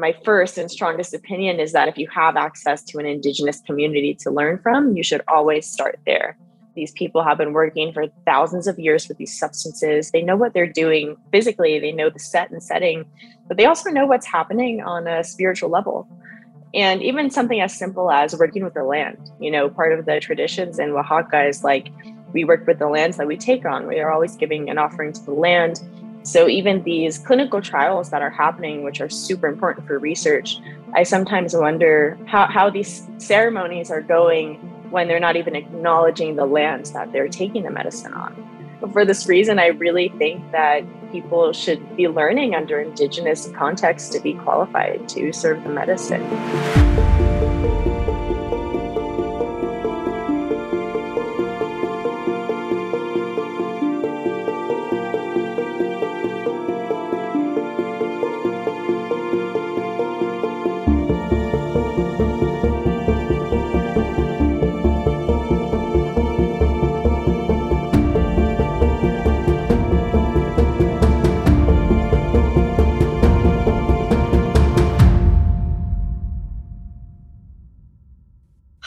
my first and strongest opinion is that if you have access to an indigenous community to learn from, you should always start there. These people have been working for thousands of years with these substances. They know what they're doing physically, they know the set and setting, but they also know what's happening on a spiritual level. And even something as simple as working with the land. You know, part of the traditions in Oaxaca is like we work with the lands that we take on. We are always giving an offering to the land. So even these clinical trials that are happening, which are super important for research, I sometimes wonder how, how these ceremonies are going when they're not even acknowledging the lands that they're taking the medicine on. For this reason, I really think that people should be learning under Indigenous context to be qualified to serve the medicine.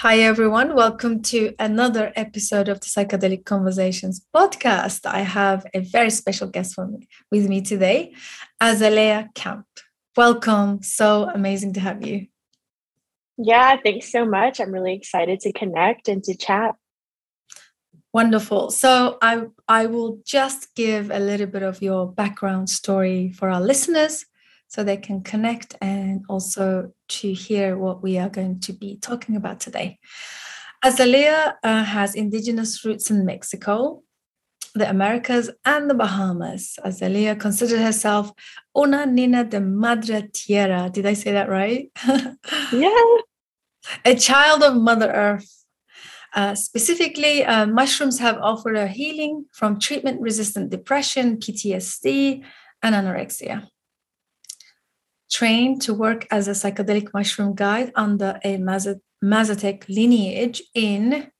Hi, everyone. Welcome to another episode of the Psychedelic Conversations podcast. I have a very special guest me, with me today, Azalea Camp. Welcome. So amazing to have you. Yeah, thanks so much. I'm really excited to connect and to chat. Wonderful. So I I will just give a little bit of your background story for our listeners so they can connect and also to hear what we are going to be talking about today. Azalea uh, has indigenous roots in Mexico, the Americas, and the Bahamas. Azalea considered herself una nina de madre tierra. Did I say that right? yeah. A child of Mother Earth. Uh, specifically, uh, mushrooms have offered a healing from treatment resistant depression, PTSD, and anorexia trained to work as a psychedelic mushroom guide under a Mazatec lineage in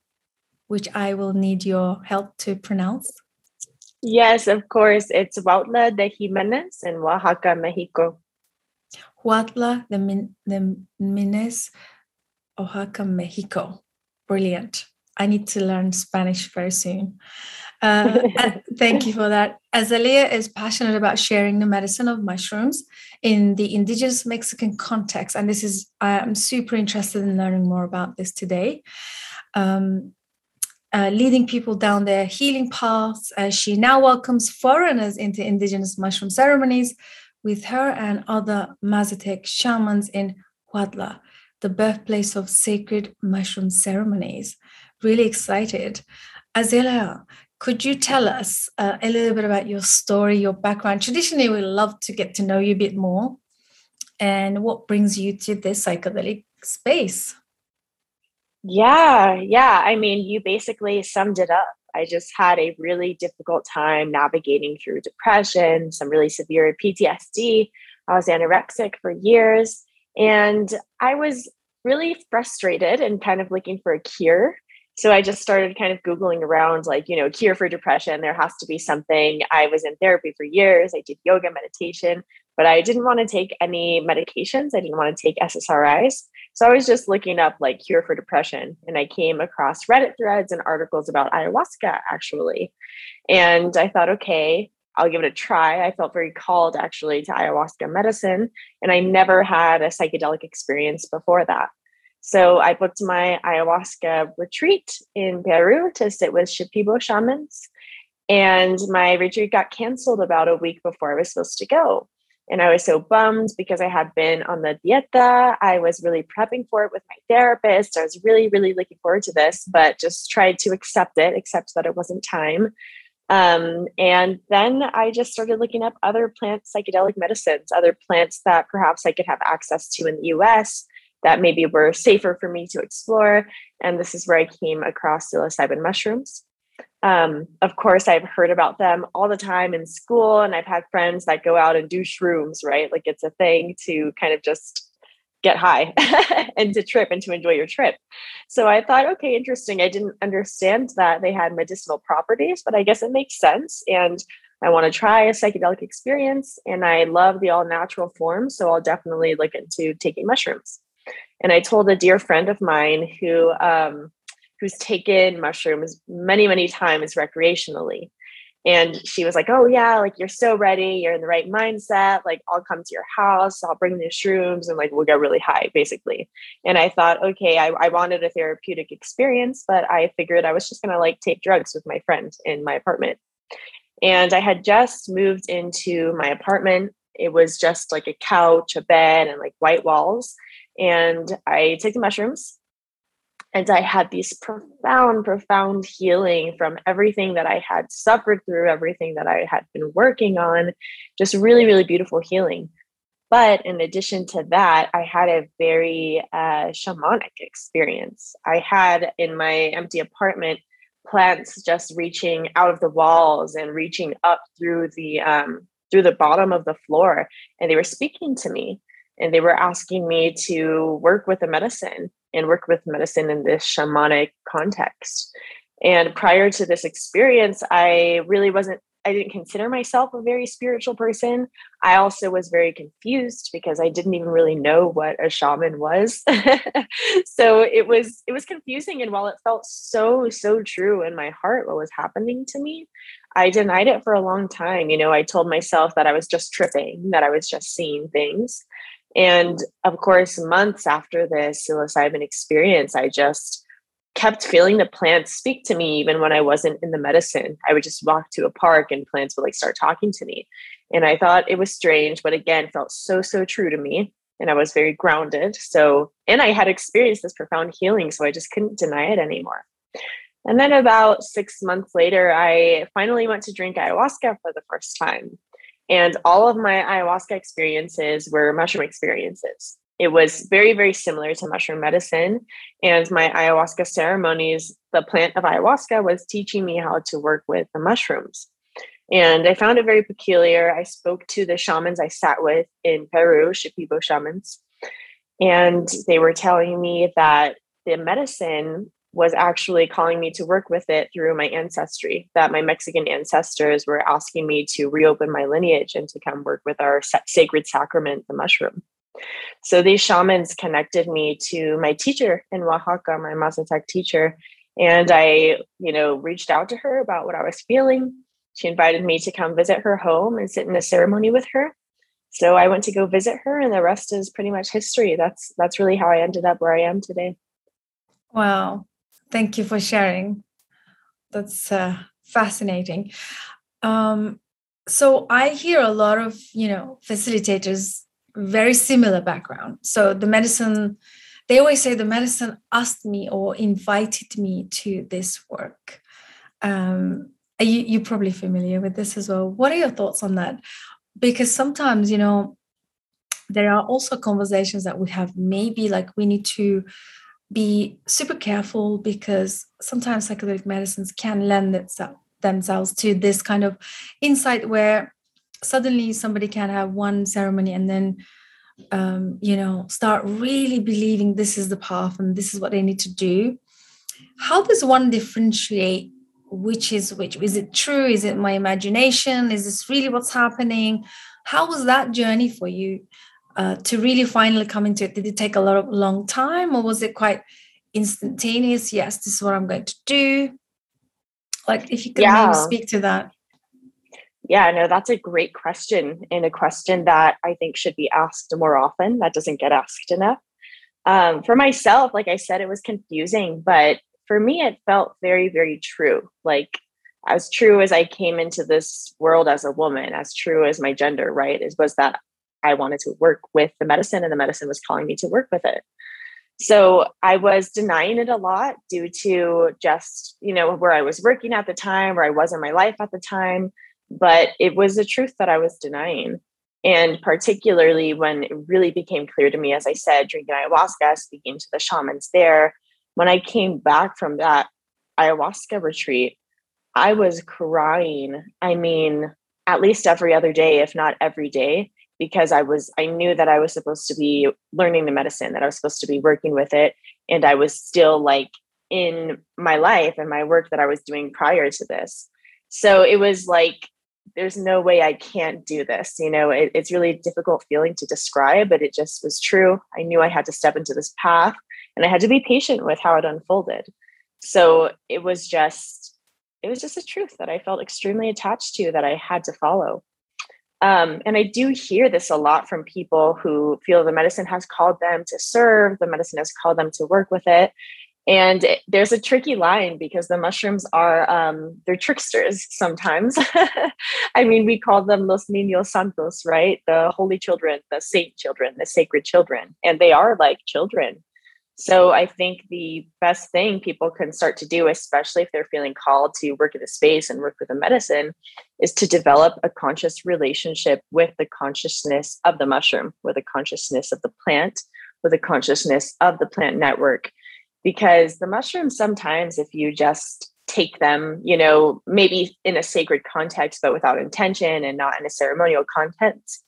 which I will need your help to pronounce. Yes, of course. It's Huautla de Jimenez in Oaxaca, Mexico. Huautla de, Min- de Jimenez, Oaxaca, Mexico. Brilliant. I need to learn Spanish very soon. Uh, thank you for that. Azalea is passionate about sharing the medicine of mushrooms in the indigenous Mexican context. And this is, I'm super interested in learning more about this today. Um, uh, leading people down their healing paths as she now welcomes foreigners into indigenous mushroom ceremonies with her and other Mazatec shamans in Huautla, the birthplace of sacred mushroom ceremonies really excited. Azalea, could you tell us uh, a little bit about your story, your background? Traditionally, we love to get to know you a bit more and what brings you to this psychedelic space. Yeah, yeah. I mean, you basically summed it up. I just had a really difficult time navigating through depression, some really severe PTSD. I was anorexic for years, and I was really frustrated and kind of looking for a cure so I just started kind of Googling around, like, you know, cure for depression. There has to be something. I was in therapy for years. I did yoga, meditation, but I didn't want to take any medications. I didn't want to take SSRIs. So I was just looking up like cure for depression. And I came across Reddit threads and articles about ayahuasca, actually. And I thought, okay, I'll give it a try. I felt very called actually to ayahuasca medicine. And I never had a psychedelic experience before that. So I booked my ayahuasca retreat in Peru to sit with Shipibo shamans. And my retreat got canceled about a week before I was supposed to go. And I was so bummed because I had been on the dieta. I was really prepping for it with my therapist. I was really, really looking forward to this, but just tried to accept it, accept that it wasn't time. Um, and then I just started looking up other plant psychedelic medicines, other plants that perhaps I could have access to in the US that maybe were safer for me to explore. And this is where I came across psilocybin mushrooms. Um, of course, I've heard about them all the time in school, and I've had friends that go out and do shrooms, right? Like it's a thing to kind of just get high and to trip and to enjoy your trip. So I thought, okay, interesting. I didn't understand that they had medicinal properties, but I guess it makes sense. And I want to try a psychedelic experience and I love the all natural form. So I'll definitely look into taking mushrooms. And I told a dear friend of mine who, um, who's taken mushrooms many, many times recreationally. And she was like, Oh, yeah, like you're so ready. You're in the right mindset. Like, I'll come to your house, I'll bring the shrooms, and like we'll get really high, basically. And I thought, okay, I, I wanted a therapeutic experience, but I figured I was just gonna like take drugs with my friend in my apartment. And I had just moved into my apartment. It was just like a couch, a bed, and like white walls. And I took the mushrooms and I had this profound, profound healing from everything that I had suffered through, everything that I had been working on, just really, really beautiful healing. But in addition to that, I had a very uh, shamanic experience. I had in my empty apartment plants just reaching out of the walls and reaching up through the um, through the bottom of the floor, and they were speaking to me, and they were asking me to work with the medicine and work with medicine in this shamanic context. And prior to this experience, I really wasn't I didn't consider myself a very spiritual person. I also was very confused because I didn't even really know what a shaman was. so it was it was confusing and while it felt so so true in my heart what was happening to me, I denied it for a long time. You know, I told myself that I was just tripping, that I was just seeing things. And of course, months after this psilocybin experience, I just kept feeling the plants speak to me even when I wasn't in the medicine. I would just walk to a park and plants would like start talking to me. And I thought it was strange, but again, felt so, so true to me. And I was very grounded. So, and I had experienced this profound healing. So I just couldn't deny it anymore. And then about six months later, I finally went to drink ayahuasca for the first time. And all of my ayahuasca experiences were mushroom experiences it was very, very similar to mushroom medicine. And my ayahuasca ceremonies, the plant of ayahuasca was teaching me how to work with the mushrooms. And I found it very peculiar. I spoke to the shamans I sat with in Peru, Shipibo shamans, and they were telling me that the medicine was actually calling me to work with it through my ancestry, that my Mexican ancestors were asking me to reopen my lineage and to come work with our sacred sacrament, the mushroom. So these shamans connected me to my teacher in Oaxaca, my Mazatec teacher. And I, you know, reached out to her about what I was feeling. She invited me to come visit her home and sit in a ceremony with her. So I went to go visit her and the rest is pretty much history. That's that's really how I ended up where I am today. Wow. Thank you for sharing. That's uh, fascinating. Um, so I hear a lot of, you know, facilitators very similar background. So the medicine, they always say the medicine asked me or invited me to this work. Um, you, you're probably familiar with this as well. What are your thoughts on that? Because sometimes, you know, there are also conversations that we have maybe like we need to be super careful because sometimes psychedelic medicines can lend itself themselves to this kind of insight where suddenly somebody can have one ceremony and then um, you know start really believing this is the path and this is what they need to do. How does one differentiate which is which? Is it true? Is it my imagination? Is this really what's happening? How was that journey for you uh, to really finally come into it did it take a lot of long time or was it quite instantaneous yes this is what i'm going to do like if you can yeah. maybe speak to that yeah, no, that's a great question and a question that I think should be asked more often. That doesn't get asked enough. Um, for myself, like I said, it was confusing, but for me, it felt very, very true. Like as true as I came into this world as a woman, as true as my gender, right? Is was that I wanted to work with the medicine and the medicine was calling me to work with it. So I was denying it a lot due to just, you know, where I was working at the time, where I was in my life at the time but it was a truth that I was denying. And particularly when it really became clear to me, as I said, drinking ayahuasca, speaking to the shamans there, when I came back from that ayahuasca retreat, I was crying. I mean, at least every other day, if not every day, because I was, I knew that I was supposed to be learning the medicine, that I was supposed to be working with it. And I was still like in my life and my work that I was doing prior to this. So it was like there's no way I can't do this. You know, it, it's really difficult feeling to describe, but it just was true. I knew I had to step into this path and I had to be patient with how it unfolded. So it was just, it was just a truth that I felt extremely attached to that I had to follow. Um, and I do hear this a lot from people who feel the medicine has called them to serve, the medicine has called them to work with it. And it, there's a tricky line because the mushrooms are um, they're tricksters sometimes. I mean, we call them los niños santos, right? The holy children, the saint children, the sacred children, and they are like children. So I think the best thing people can start to do, especially if they're feeling called to work in the space and work with the medicine, is to develop a conscious relationship with the consciousness of the mushroom, with the consciousness of the plant, with the consciousness of the plant network. Because the mushrooms, sometimes, if you just take them, you know, maybe in a sacred context, but without intention and not in a ceremonial context,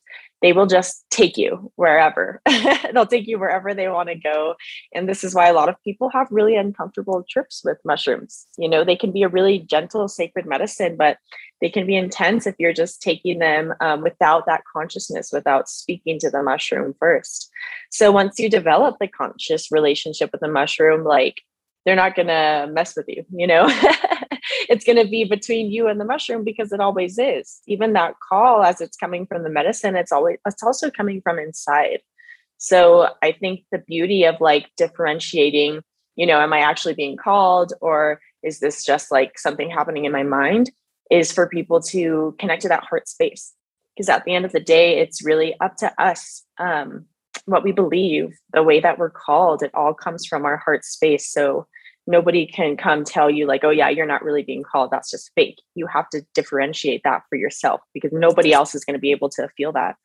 they will just take you wherever. They'll take you wherever they want to go. And this is why a lot of people have really uncomfortable trips with mushrooms. You know, they can be a really gentle, sacred medicine, but they can be intense if you're just taking them um, without that consciousness, without speaking to the mushroom first. So once you develop the conscious relationship with the mushroom, like they're not going to mess with you, you know? it's going to be between you and the mushroom because it always is. Even that call as it's coming from the medicine, it's always it's also coming from inside. So I think the beauty of like differentiating, you know, am I actually being called or is this just like something happening in my mind is for people to connect to that heart space. Because at the end of the day, it's really up to us um, what we believe, the way that we're called. It all comes from our heart space. So nobody can come tell you like oh yeah you're not really being called that's just fake you have to differentiate that for yourself because nobody else is going to be able to feel that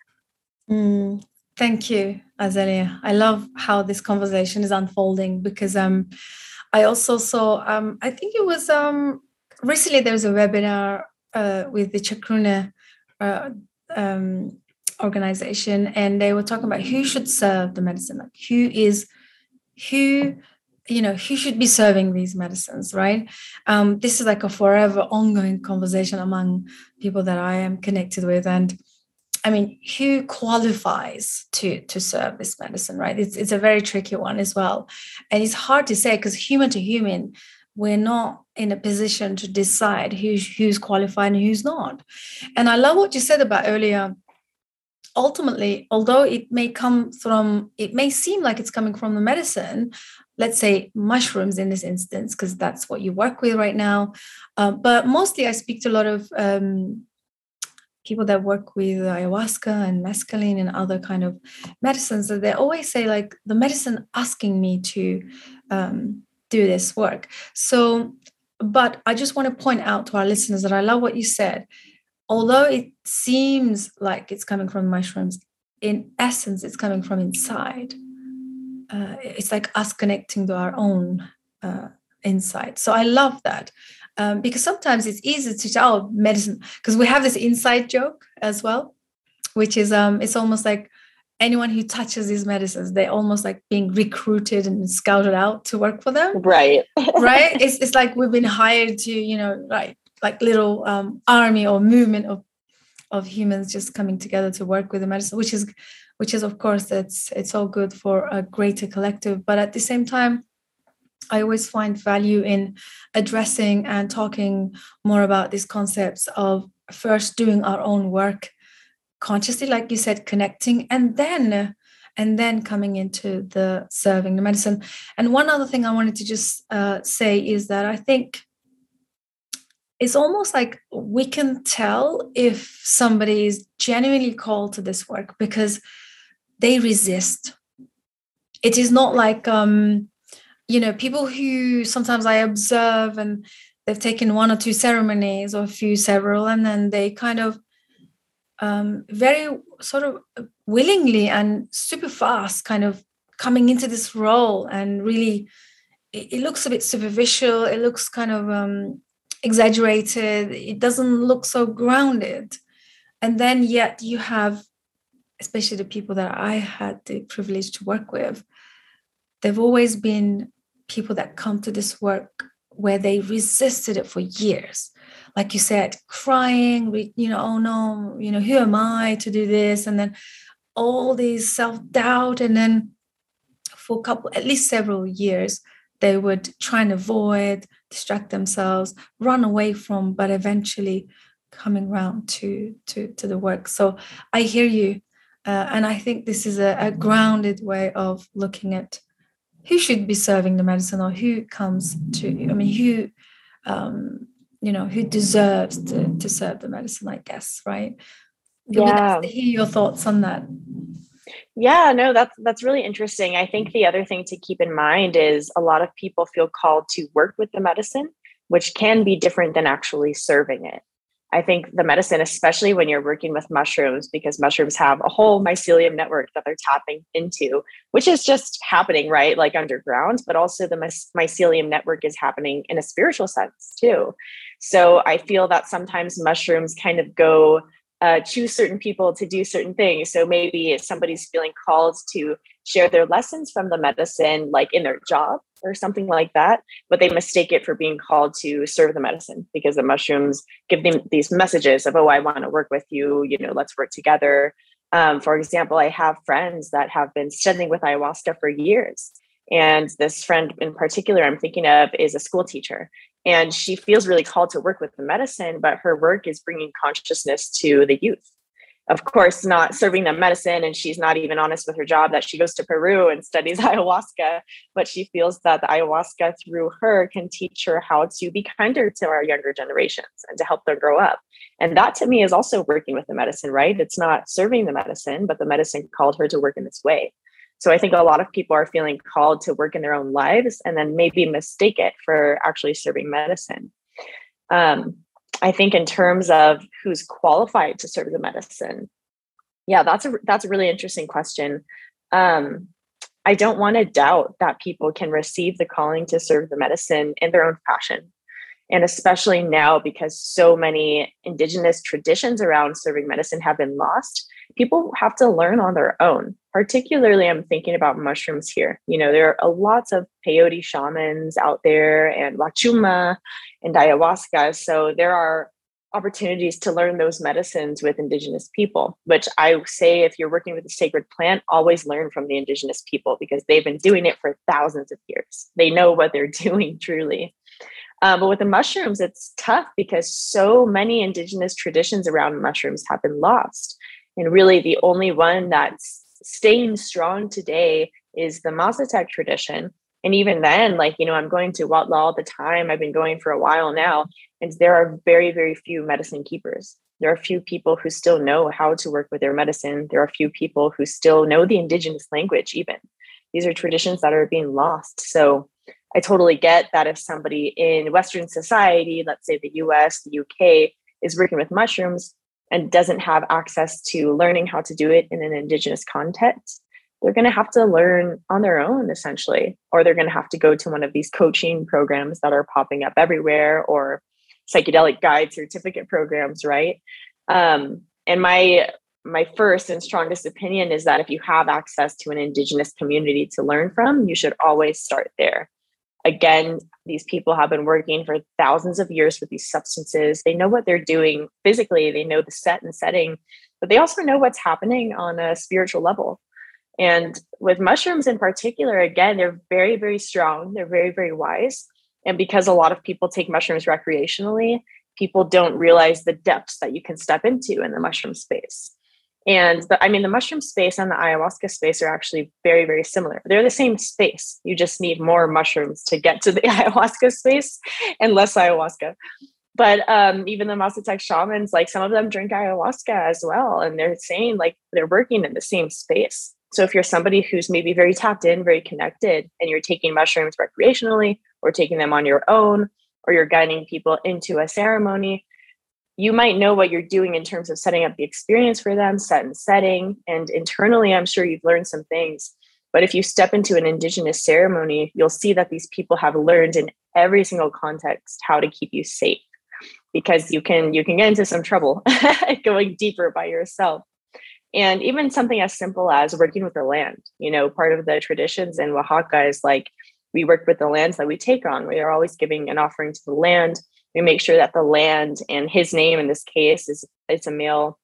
mm, thank you Azalea i love how this conversation is unfolding because um i also saw um i think it was um recently there was a webinar uh, with the Chacruna uh, um, organization and they were talking about who should serve the medicine like who is who you know who should be serving these medicines right? Um, this is like a forever ongoing conversation among people that i am connected with and i mean who qualifies to to serve this medicine right? It's, it's a very tricky one as well. And it's hard to say because human to human we're not in a position to decide who's who's qualified and who's not. And i love what you said about earlier ultimately although it may come from it may seem like it's coming from the medicine let's say mushrooms in this instance because that's what you work with right now. Uh, but mostly i speak to a lot of um, people that work with ayahuasca and mescaline and other kind of medicines. That they always say like the medicine asking me to um, do this work. So but i just want to point out to our listeners that i love what you said although it seems like it's coming from mushrooms, in essence, it's coming from inside. Uh, it's like us connecting to our own uh, inside. So I love that um, because sometimes it's easy to tell medicine because we have this inside joke as well, which is um, it's almost like anyone who touches these medicines, they're almost like being recruited and scouted out to work for them. Right. right. It's, it's like we've been hired to, you know, right, like little um, army or movement of of humans just coming together to work with the medicine which is which is of course it's it's all good for a greater collective. But at the same time i always find value in addressing and talking more about these concepts of first doing our own work consciously like you said connecting and then and then coming into the serving the medicine. And one other thing i wanted to just uh, say is that i think it's almost like we can tell if somebody is genuinely called to this work because they resist. It is not like um you know people who sometimes i observe and they've taken one or two ceremonies or a few several and then they kind of um very sort of willingly and super fast kind of coming into this role and really it, it looks a bit superficial. It looks kind of um exaggerated it doesn't look so grounded. And then yet you have especially the people that i had the privilege to work with they've always been people that come to this work where they resisted it for years. Like you said crying you know oh no you know who am i to do this? And then all these self-doubt and then for a couple at least several years they would try and avoid distract themselves run away from but eventually coming around to to to the work. So i hear you uh, and i think this is a, a grounded way of looking at who should be serving the medicine or who comes to i mean who um, you know who deserves to, to serve the medicine i guess right? Yeah. hear your thoughts on that yeah no that's that's really interesting i think the other thing to keep in mind is a lot of people feel called to work with the medicine which can be different than actually serving it I think the medicine, especially when you're working with mushrooms, because mushrooms have a whole mycelium network that they're tapping into, which is just happening, right? Like underground, but also the mycelium network is happening in a spiritual sense too. So I feel that sometimes mushrooms kind of go uh, choose certain people to do certain things. So maybe if somebody's feeling called to share their lessons from the medicine, like in their job or something like that, but they mistake it for being called to serve the medicine because the mushrooms give them these messages of, oh, I want to work with you, you know, let's work together. Um, for example, I have friends that have been studying with ayahuasca for years. And this friend in particular I'm thinking of is a school teacher. And she feels really called to work with the medicine but her work is bringing consciousness to the youth. Of course not serving them medicine and she's not even honest with her job that she goes to peru and studies ayahuasca but she feels that the ayahuasca through her can teach her how to be kinder to our younger generations and to help them grow up. And that to me is also working with the medicine right? It's not serving the medicine but the medicine called her to work in this way so I think a lot of people are feeling called to work in their own lives and then maybe mistake it for actually serving medicine. Um, I think in terms of who's qualified to serve the medicine, yeah, that's a that's a really interesting question. Um, I don't want to doubt that people can receive the calling to serve the medicine in their own fashion. And especially now, because so many indigenous traditions around serving medicine have been lost, people have to learn on their own. Particularly, I'm thinking about mushrooms here. You know, there are lots of peyote shamans out there and wachuma and ayahuasca. So there are opportunities to learn those medicines with indigenous people which i say if you're working with a sacred plant always learn from the indigenous people because they've been doing it for thousands of years they know what they're doing truly um, but with the mushrooms it's tough because so many indigenous traditions around mushrooms have been lost and really, the only one that's staying strong today is the Mazatec tradition. And even then, like, you know, I'm going to Huautla all the time. I've been going for a while now. And there are very, very few medicine keepers. There are few people who still know how to work with their medicine. There are few people who still know the indigenous language, even. These are traditions that are being lost. So I totally get that if somebody in Western society, let's say the US, the UK, is working with mushrooms, and doesn't have access to learning how to do it in an indigenous context they're going to have to learn on their own essentially or they're going to have to go to one of these coaching programs that are popping up everywhere or psychedelic guide certificate programs right? Um, and my my first and strongest opinion is that if you have access to an indigenous community to learn from you should always start there again these people have been working for thousands of years with these substances. They know what they're doing physically. They know the set and setting but they also know what's happening on a spiritual level. And with mushrooms in particular again they're very very strong. They're very very wise. And because a lot of people take mushrooms recreationally people don't realize the depths that you can step into in the mushroom space and the, I mean, the mushroom space and the ayahuasca space are actually very, very similar. They're the same space. You just need more mushrooms to get to the ayahuasca space and less ayahuasca. But um, even the Mazatec shamans, like some of them drink ayahuasca as well. And they're saying like they're working in the same space. So if you're somebody who's maybe very tapped in, very connected, and you're taking mushrooms recreationally or taking them on your own, or you're guiding people into a ceremony, you might know what you're doing in terms of setting up the experience for them, set and setting. And internally, I'm sure you've learned some things. But if you step into an Indigenous ceremony, you'll see that these people have learned in every single context how to keep you safe because you can you can get into some trouble going deeper by yourself and even something as simple as working with the land you know part of the traditions in oaxaca is like we work with the lands that we take on. We are always giving an offering to the land. We make sure that the land and his name in this case is it's a male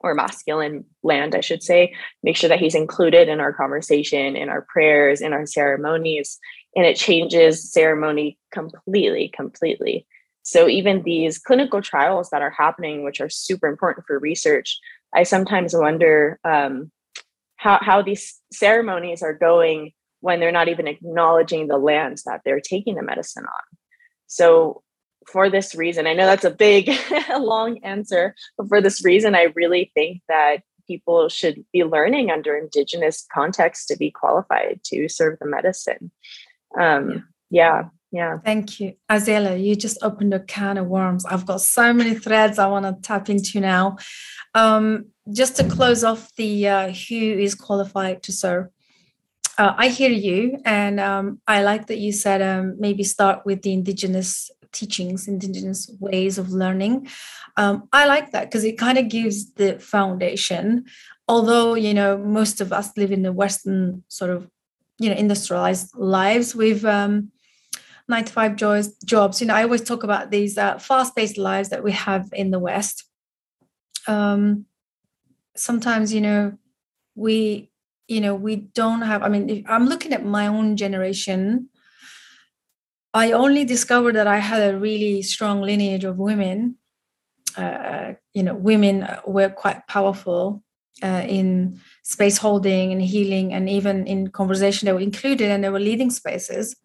or masculine land, I should say. Make sure that he's included in our conversation, in our prayers, in our ceremonies. And it changes ceremony completely, completely. So even these clinical trials that are happening, which are super important for research, I sometimes wonder um, how, how these ceremonies are going when they're not even acknowledging the lands that they're taking the medicine on. So for this reason, I know that's a big, long answer, but for this reason, I really think that people should be learning under Indigenous context to be qualified to serve the medicine. Um, yeah. yeah. Thank you. Azela, you just opened a can of worms. I've got so many threads I want to tap into now. Um, just to close off the uh, who is qualified to serve. Uh, I hear you, and um, I like that you said um, maybe start with the Indigenous teachings, indigenous ways of learning. Um, I like that because it kind of gives the foundation. Although, you know, most of us live in the Western sort of, you know, industrialized lives with um, nine to five jobs, jobs. You know, I always talk about these uh, fast paced lives that we have in the West. Um, sometimes, you know, we, you know, we don't have, I mean, I'm looking at my own generation I only discovered that I had a really strong lineage of women. Uh, you know, women were quite powerful uh, in space holding and healing, and even in conversation they were included and they were leading spaces.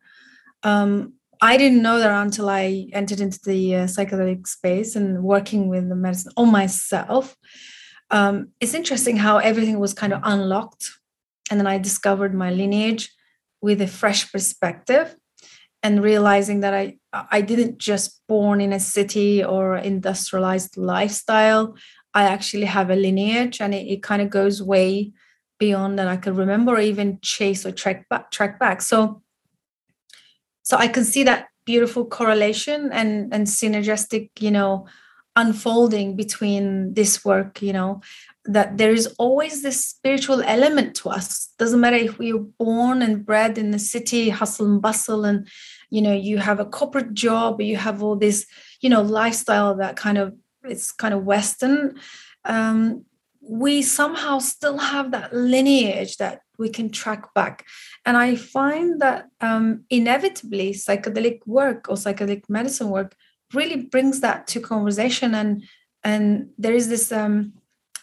Um, I didn't know that until I entered into the uh, psychedelic space and working with the medicine on myself. Um, it's interesting how everything was kind of unlocked, and then I discovered my lineage with a fresh perspective and realizing that I I didn't just born in a city or industrialized lifestyle. I actually have a lineage and it, it kind of goes way beyond that I can remember or even chase or track back track back. So so I can see that beautiful correlation and and synergistic, you know, unfolding between this work, you know, that there is always this spiritual element to us. Doesn't matter if we are born and bred in the city hustle and bustle and you know you have a corporate job you have all this you know lifestyle that kind of it's kind of western um, we somehow still have that lineage that we can track back. And i find that um, inevitably psychedelic work or psychedelic medicine work really brings that to conversation. And and there is this um,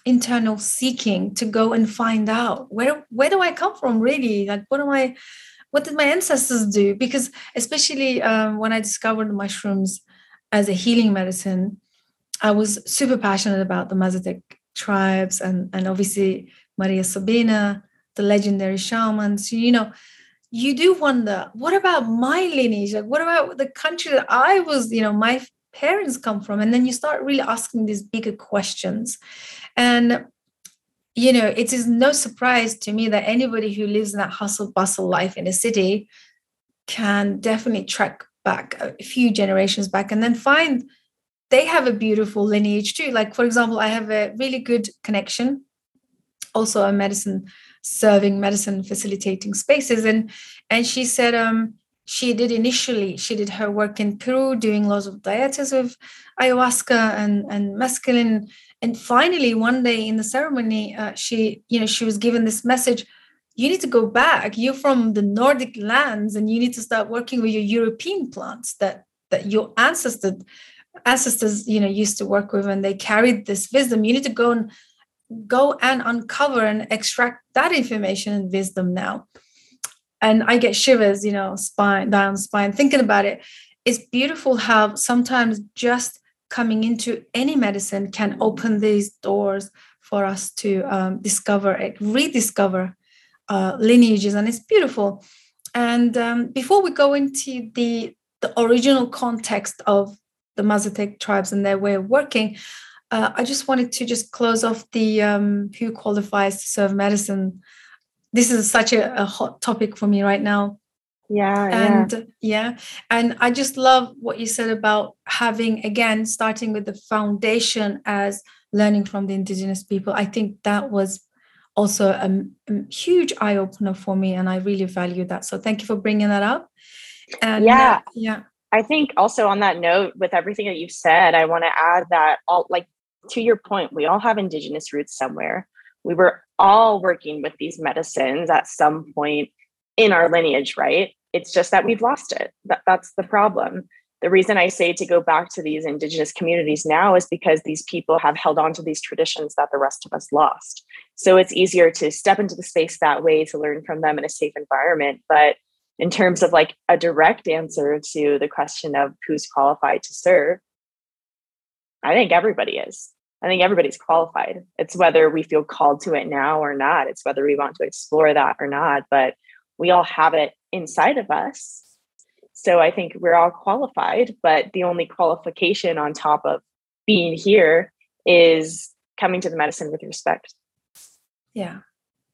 internal seeking to go and find out where where do I come from really? Like what am I what did my ancestors do? Because especially um, when I discovered mushrooms as a healing medicine I was super passionate about the Mazatec tribes and and obviously Maria Sabina the legendary shamans you know you do wonder what about my lineage? Like what about the country that I was you know my parents come from and then you start really asking these bigger questions. And you know it is no surprise to me that anybody who lives in that hustle bustle life in a city can definitely track back a few generations back and then find they have a beautiful lineage too. Like for example i have a really good connection also a medicine serving medicine facilitating spaces. And and she said um she did initially she did her work in peru doing lots of dietas with ayahuasca and and mescaline. And finally one day in the ceremony uh, she you know she was given this message you need to go back. You're from the nordic lands and you need to start working with your european plants that that your ancestors ancestors you know used to work with and they carried this wisdom. You need to go and go and uncover and extract that information and wisdom now and I get shivers, you know, spine down spine thinking about it. It's beautiful how sometimes just coming into any medicine can open these doors for us to um, discover it, rediscover uh, lineages, and it's beautiful. And um, before we go into the the original context of the Mazatec tribes and their way of working, uh, I just wanted to just close off the um, who qualifies to serve medicine this is such a, a hot topic for me right now yeah and yeah. yeah and i just love what you said about having again starting with the foundation as learning from the indigenous people i think that was also a, a huge eye opener for me, and I really value that. So thank you for bringing that up. And yeah, uh, yeah. I think also on that note, with everything that you've said, I want to add that all like to your point, we all have indigenous roots somewhere. We were all working with these medicines at some point in our lineage, right? It's just that we've lost it. That, that's the problem. The reason I say to go back to these indigenous communities now is because these people have held on to these traditions that the rest of us lost. So it's easier to step into the space that way to learn from them in a safe environment. But in terms of like a direct answer to the question of who's qualified to serve, I think everybody is. I think everybody's qualified. It's whether we feel called to it now or not. It's whether we want to explore that or not. But we all have it inside of us. So I think we're all qualified. But the only qualification on top of being here is coming to the medicine with respect. Yeah.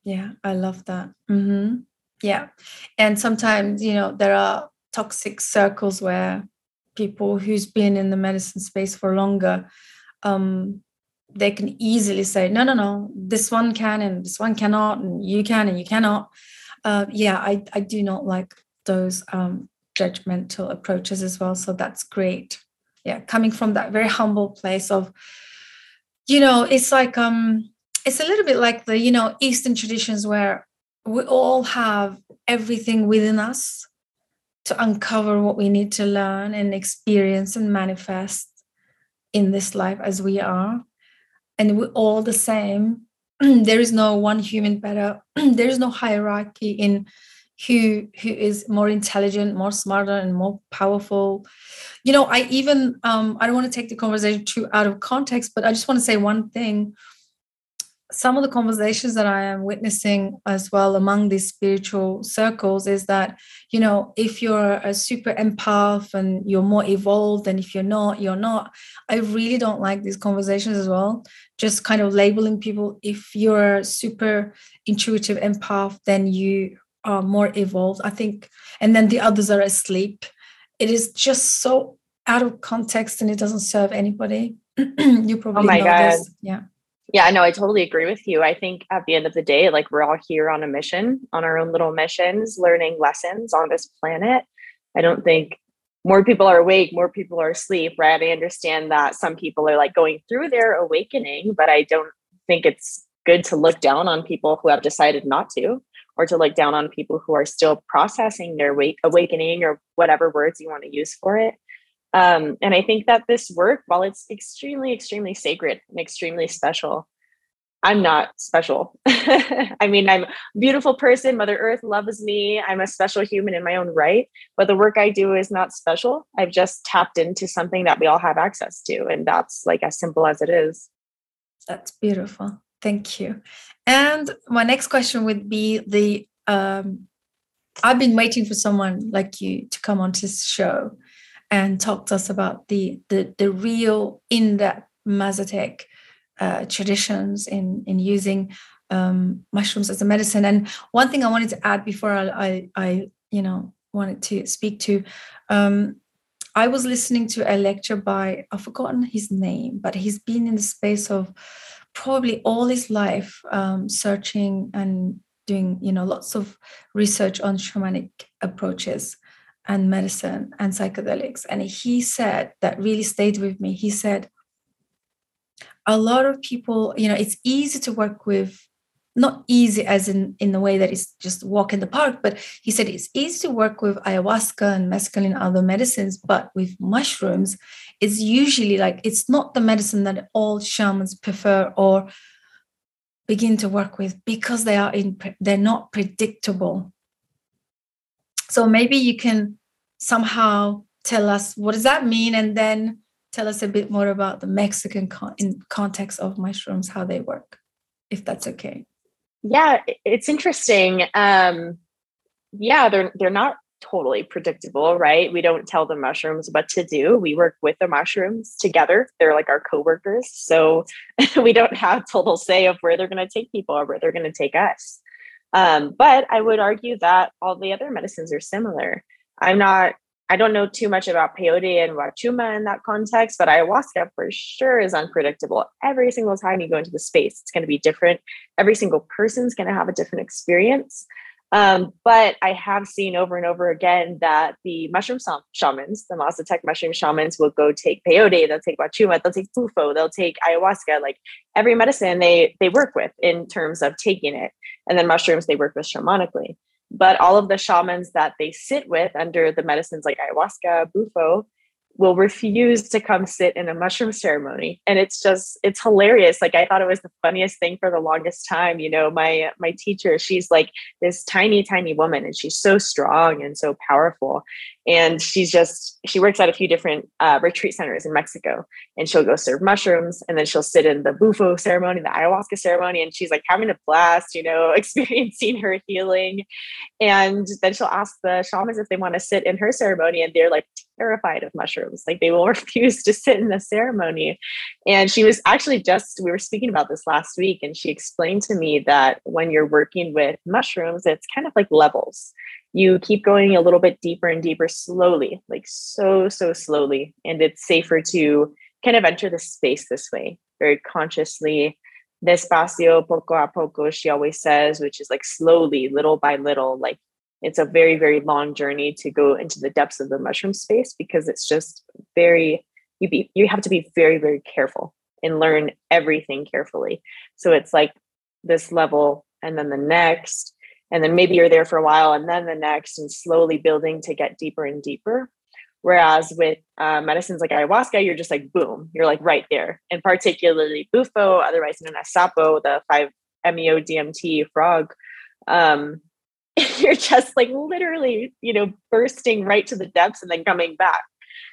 Yeah. I love that. Mm-hmm. Yeah. And sometimes, you know, there are toxic circles where people who's been in the medicine space for longer um, they can easily say no no no this one can and this one cannot and you can and you cannot. Uh, yeah I, I do not like those um, judgmental approaches as well so that's great. Yeah coming from that very humble place of you know it's like um it's a little bit like the you know eastern traditions where we all have everything within us to uncover what we need to learn and experience and manifest in this life as we are and we're all the same there is no one human better. There is no hierarchy in who who is more intelligent more smarter and more powerful. You know i even um i don't want to take the conversation too out of context but i just want to say one thing some of the conversations that I am witnessing as well among these spiritual circles is that, you know, if you're a super empath and you're more evolved, and if you're not, you're not. I really don't like these conversations as well. Just kind of labeling people. If you're a super intuitive empath, then you are more evolved. I think, and then the others are asleep. It is just so out of context and it doesn't serve anybody. you probably oh my know God. this. Yeah yeah, no, I totally agree with you. I think at the end of the day, like we're all here on a mission, on our own little missions, learning lessons on this planet. I don't think more people are awake, more people are asleep, right? I understand that some people are like going through their awakening, but I don't think it's good to look down on people who have decided not to, or to look down on people who are still processing their awakening or whatever words you want to use for it. Um, and I think that this work, while it's extremely, extremely sacred and extremely special, I'm not special. I mean, I'm a beautiful person. Mother Earth loves me. I'm a special human in my own right. But the work I do is not special. I've just tapped into something that we all have access to. And that's like as simple as it is. That's beautiful. Thank you. And my next question would be the um, I've been waiting for someone like you to come on this show and talked to us about the the, the real in-depth Mazatec uh, traditions in in using um, mushrooms as a medicine. And one thing I wanted to add before I I, I you know wanted to speak to. Um, I was listening to a lecture by I've forgotten his name, but he's been in the space of probably all his life um, searching and doing you know lots of research on shamanic approaches and medicine and psychedelics. And he said that really stayed with me. He said, a lot of people, you know, it's easy to work with, not easy as in in the way that it's just walk in the park, but he said it's easy to work with ayahuasca and mescaline and other medicines, but with mushrooms, it's usually like it's not the medicine that all shamans prefer or begin to work with because they are in they're not predictable so maybe you can somehow tell us what does that mean and then tell us a bit more about the Mexican con- in context of mushrooms, how they work, if that's okay. Yeah, it's interesting. Um, yeah, they're they're not totally predictable, right? We don't tell the mushrooms what to do. We work with the mushrooms together. They're like our co-workers. So we don't have total say of where they're going to take people or where they're going to take us. Um, but I would argue that all the other medicines are similar. I'm not I don't know too much about peyote and wachuma in that context, but ayahuasca for sure is unpredictable. Every single time you go into the space, it's going to be different. Every single person's going to have a different experience. Um, but I have seen over and over again that the mushroom shamans, the Mazatec mushroom shamans, will go take peyote, they'll take wachuma, they'll take bufo, they'll take ayahuasca, like every medicine they they work with in terms of taking it, and then mushrooms they work with shamanically. But all of the shamans that they sit with under the medicines like ayahuasca, bufo, will refuse to come sit in a mushroom ceremony. And it's just it's hilarious. Like i thought it was the funniest thing for the longest time you know my my teacher she's like this tiny tiny woman and she's so strong and so powerful. And she's just she works at a few different uh, retreat centers in mexico and she'll go serve mushrooms and then she'll sit in the bufo ceremony the ayahuasca ceremony. And she's like having a blast you know experiencing her healing. And then she'll ask the shamans if they want to sit in her ceremony and they're like terrified of mushrooms like they will refuse to sit in the ceremony and she was actually just we were speaking about this last week and she explained to me that when you're working with mushrooms it's kind of like levels you keep going a little bit deeper and deeper slowly, like so, so slowly. And it's safer to kind of enter the space this way, very consciously. Despacio, poco a poco, she always says, which is like slowly, little by little. Like it's a very, very long journey to go into the depths of the mushroom space because it's just very, you be you have to be very, very careful and learn everything carefully. So it's like this level and then the next and then maybe you're there for a while and then the next and slowly building to get deeper and deeper whereas with uh, medicines like ayahuasca you're just like boom you're like right there and particularly bufo otherwise known as sapo the 5 meo dmt frog um, you're just like literally you know bursting right to the depths and then coming back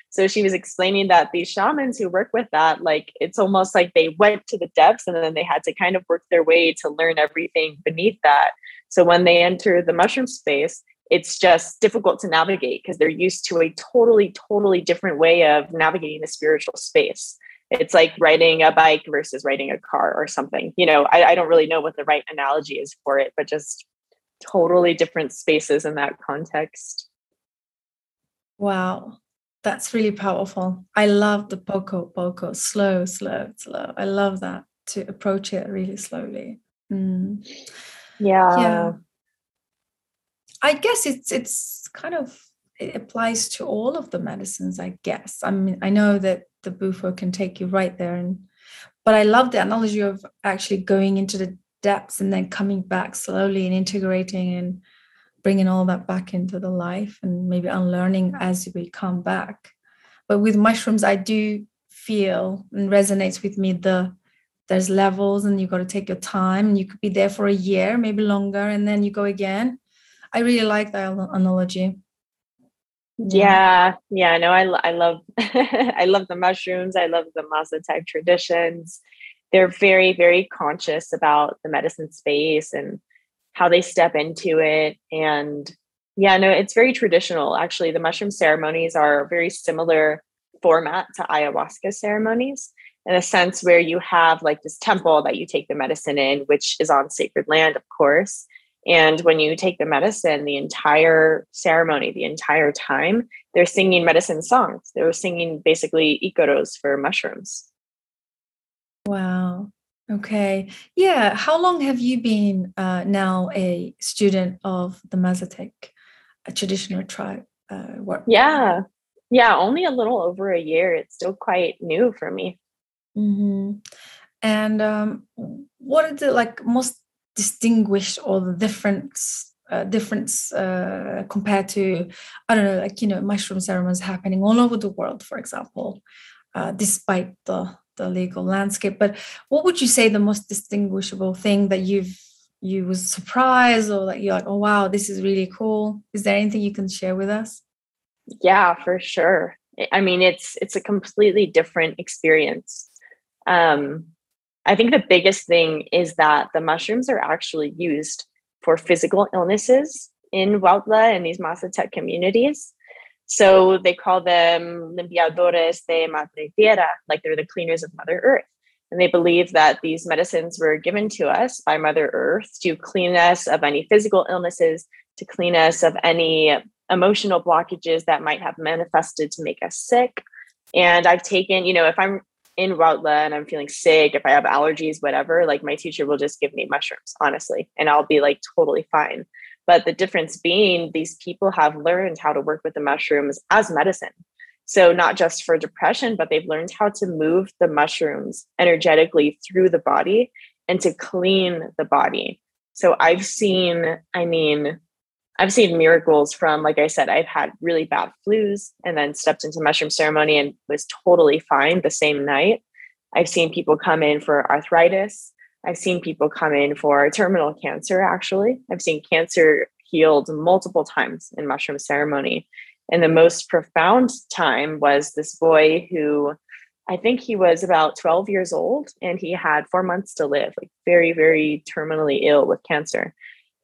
so she was explaining that these shamans who work with that like it's almost like they went to the depths and then they had to kind of work their way to learn everything beneath that so when they enter the mushroom space, it's just difficult to navigate because they're used to a totally, totally different way of navigating the spiritual space. It's like riding a bike versus riding a car or something. You know, I, I don't really know what the right analogy is for it, but just totally different spaces in that context. Wow. That's really powerful. I love the poco poco, slow, slow, slow. I love that to approach it really slowly. Mm. Yeah. Yeah. I guess it's it's kind of it applies to all of the medicines, I guess. I mean, I know that the bufo can take you right there and but I love the analogy of actually going into the depths and then coming back slowly and integrating and bringing all that back into the life and maybe unlearning as we come back. But with mushrooms, I do feel and resonates with me the there's levels and you got to take your time and you could be there for a year maybe longer and then you go again. I really like that analogy. Yeah. Yeah. No i, I love i love the mushrooms. I love the mazatec traditions they're very very conscious about the medicine space and how they step into it and yeah no it's very traditional actually the mushroom ceremonies are very similar format to ayahuasca ceremonies in a sense where you have like this temple that you take the medicine in, which is on sacred land, of course. And when you take the medicine, the entire ceremony, the entire time, they're singing medicine songs. They were singing basically icaros for mushrooms. Wow. Okay. Yeah. How long have you been uh, now a student of the Mazatec, a traditional tribe? Uh, work? Yeah. Yeah. Only a little over a year. It's still quite new for me. Mm-hmm. And um, what are the like most distinguished or the difference uh, difference uh, compared to I don't know, like you know, mushroom ceremonies happening all over the world, for example, uh, despite the the legal landscape. But what would you say the most distinguishable thing that you've you was surprised or that you're like, oh wow, this is really cool? Is there anything you can share with us? Yeah, for sure. I mean, it's it's a completely different experience um, I think the biggest thing is that the mushrooms are actually used for physical illnesses in Huautla and these Mazatec communities. So they call them limpiadores de madre tierra, like they're the cleaners of Mother Earth. And they believe that these medicines were given to us by Mother Earth to clean us of any physical illnesses, to clean us of any emotional blockages that might have manifested to make us sick. And I've taken, you know, if I'm in Huautla and I'm feeling sick, if I have allergies, whatever, like my teacher will just give me mushrooms, honestly, and I'll be like totally fine. But the difference being, these people have learned how to work with the mushrooms as medicine. So, not just for depression, but they've learned how to move the mushrooms energetically through the body and to clean the body. So, I've seen, I mean, I've seen miracles from, like I said, I've had really bad flus and then stepped into mushroom ceremony and was totally fine the same night. I've seen people come in for arthritis. I've seen people come in for terminal cancer, actually. I've seen cancer healed multiple times in mushroom ceremony. And the most profound time was this boy who I think he was about 12 years old and he had four months to live, like very, very terminally ill with cancer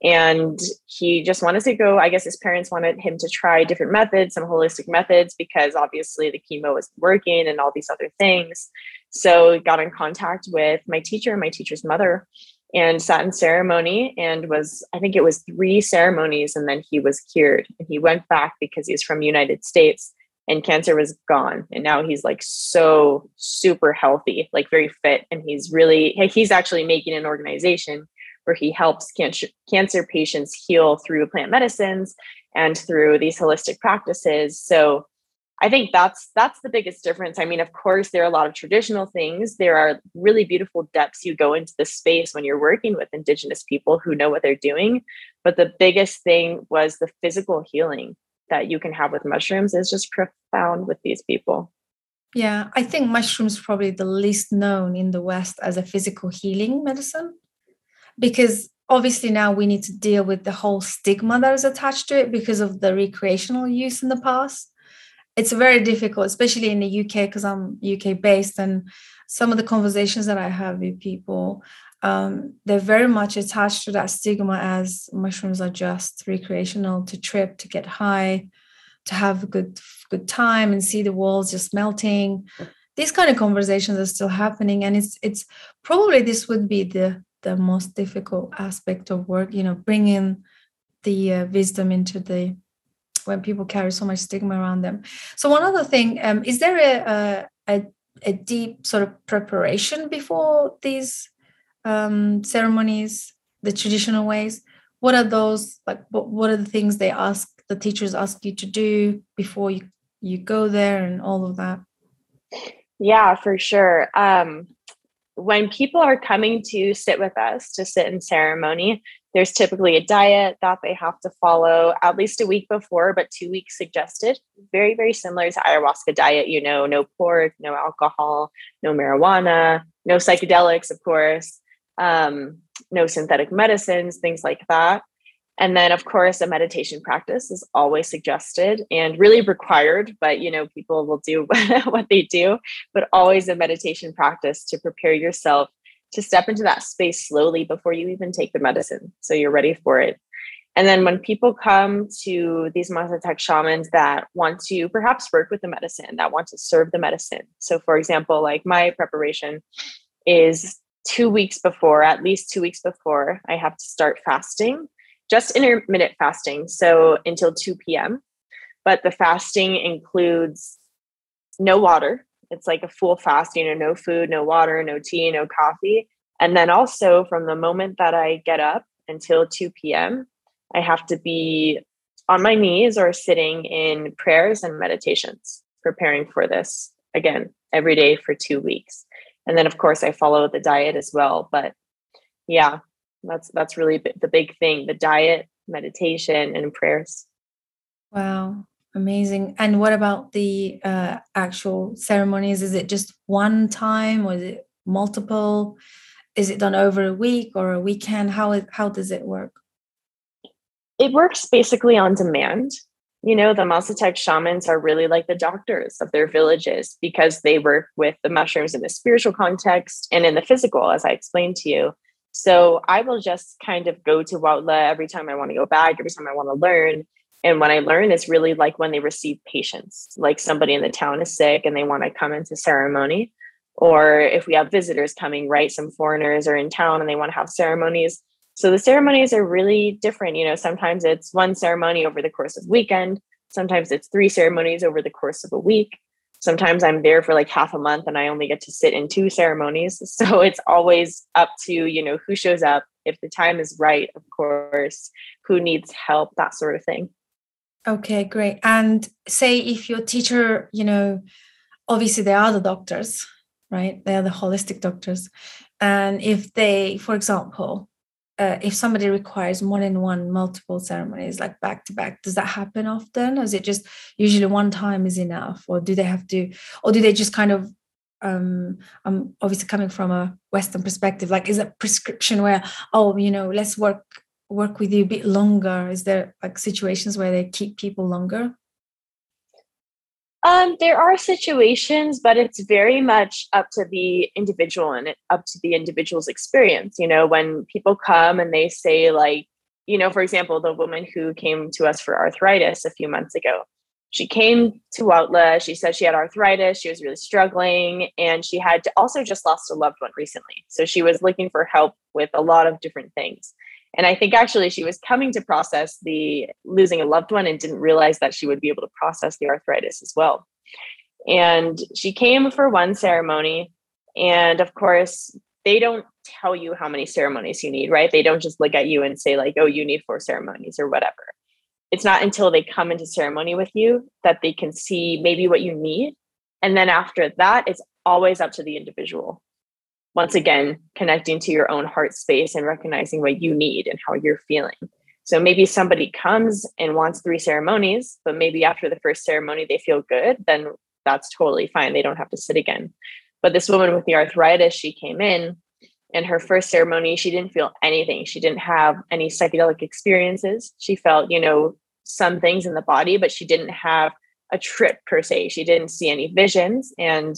and he just wanted to go i guess his parents wanted him to try different methods some holistic methods because obviously the chemo wasn't working and all these other things so got in contact with my teacher and my teacher's mother and sat in ceremony and was i think it was three ceremonies and then he was cured. And he went back because he's from united states and cancer was gone. And now he's like so super healthy like very fit. And he's really he's actually making an organization where he helps cancer, cancer patients heal through plant medicines and through these holistic practices. So I think that's that's the biggest difference. I mean, of course, there are a lot of traditional things. There are really beautiful depths you go into the space when you're working with indigenous people who know what they're doing. But the biggest thing was the physical healing that you can have with mushrooms is just profound with these people. Yeah, I think mushrooms probably the least known in the West as a physical healing medicine because obviously now we need to deal with the whole stigma that is attached to it because of the recreational use in the past it's very difficult especially in the uk because i'm uk based and some of the conversations that i have with people um, they're very much attached to that stigma as mushrooms are just recreational to trip to get high to have a good good time and see the walls just melting. These kind of conversations are still happening and it's it's probably this would be the the most difficult aspect of work you know bringing the uh, wisdom into the when people carry so much stigma around them. So one other thing um, is there a, a, a deep sort of preparation before these um, ceremonies the traditional ways? What are those like what, what are the things they ask the teachers ask you to do before you you go there and all of that? Yeah for sure. Um when people are coming to sit with us to sit in ceremony, there's typically a diet that they have to follow at least a week before, but two weeks suggested. Very, very similar to ayahuasca diet, you know, no pork, no alcohol, no marijuana, no psychedelics, of course, um, no synthetic medicines, things like that. And then, of course, a meditation practice is always suggested and really required, but you know, people will do what they do, but always a meditation practice to prepare yourself to step into that space slowly before you even take the medicine. So you're ready for it. And then when people come to these Mazatec shamans that want to perhaps work with the medicine, that want to serve the medicine. So, for example, like my preparation is two weeks before, at least two weeks before, I have to start fasting just intermittent fasting, so until 2 p.m. But the fasting includes no water. It's like a full fast, you know, no food, no water, no tea, no coffee. And then also from the moment that I get up until 2 p.m., I have to be on my knees or sitting in prayers and meditations, preparing for this again every day for two weeks. And then, of course, I follow the diet as well. But yeah, that's that's really the big thing the diet meditation and prayers wow amazing. And what about the uh, actual ceremonies? Is it just one time or is it multiple? Is it done over a week or a weekend? How how does it work? It works basically on demand. You know the Mazatec shamans are really like the doctors of their villages because they work with the mushrooms in the spiritual context and in the physical as i explained to you. So I will just kind of go to Huautla every time I want to go back, every time I want to learn. And what I learn, is really like when they receive patients, like somebody in the town is sick and they want to come into ceremony. Or if we have visitors coming, right? Some foreigners are in town and they want to have ceremonies. So the ceremonies are really different. You know, sometimes it's one ceremony over the course of weekend, sometimes it's three ceremonies over the course of a week. Sometimes I'm there for like half a month and I only get to sit in two ceremonies. So it's always up to, you know, who shows up, if the time is right, of course, who needs help, that sort of thing. Okay, great. And say if your teacher, you know, obviously they are the doctors, right? They are the holistic doctors. And if they, for example, uh, if somebody requires more than one multiple ceremonies like back to back does that happen often or is it just usually one time is enough or do they have to or do they just kind of um i'm obviously coming from a western perspective like is a prescription where oh you know let's work work with you a bit longer is there like situations where they keep people longer um, there are situations, but it's very much up to the individual and up to the individual's experience. You know, when people come and they say, like, you know, for example, the woman who came to us for arthritis a few months ago, she came to Huautla. She said she had arthritis. She was really struggling. And she had also just lost a loved one recently. So she was looking for help with a lot of different things. And I think actually she was coming to process the losing a loved one and didn't realize that she would be able to process the arthritis as well. And she came for one ceremony. And of course, they don't tell you how many ceremonies you need, right? They don't just look at you and say, like, oh, you need four ceremonies or whatever. It's not until they come into ceremony with you that they can see maybe what you need. And then after that, it's always up to the individual once again connecting to your own heart space and recognizing what you need and how you're feeling. So maybe somebody comes and wants three ceremonies but maybe after the first ceremony they feel good then that's totally fine. They don't have to sit again. But this woman with the arthritis she came in and her first ceremony she didn't feel anything. She didn't have any psychedelic experiences. She felt you know some things in the body but she didn't have a trip per se. She didn't see any visions. And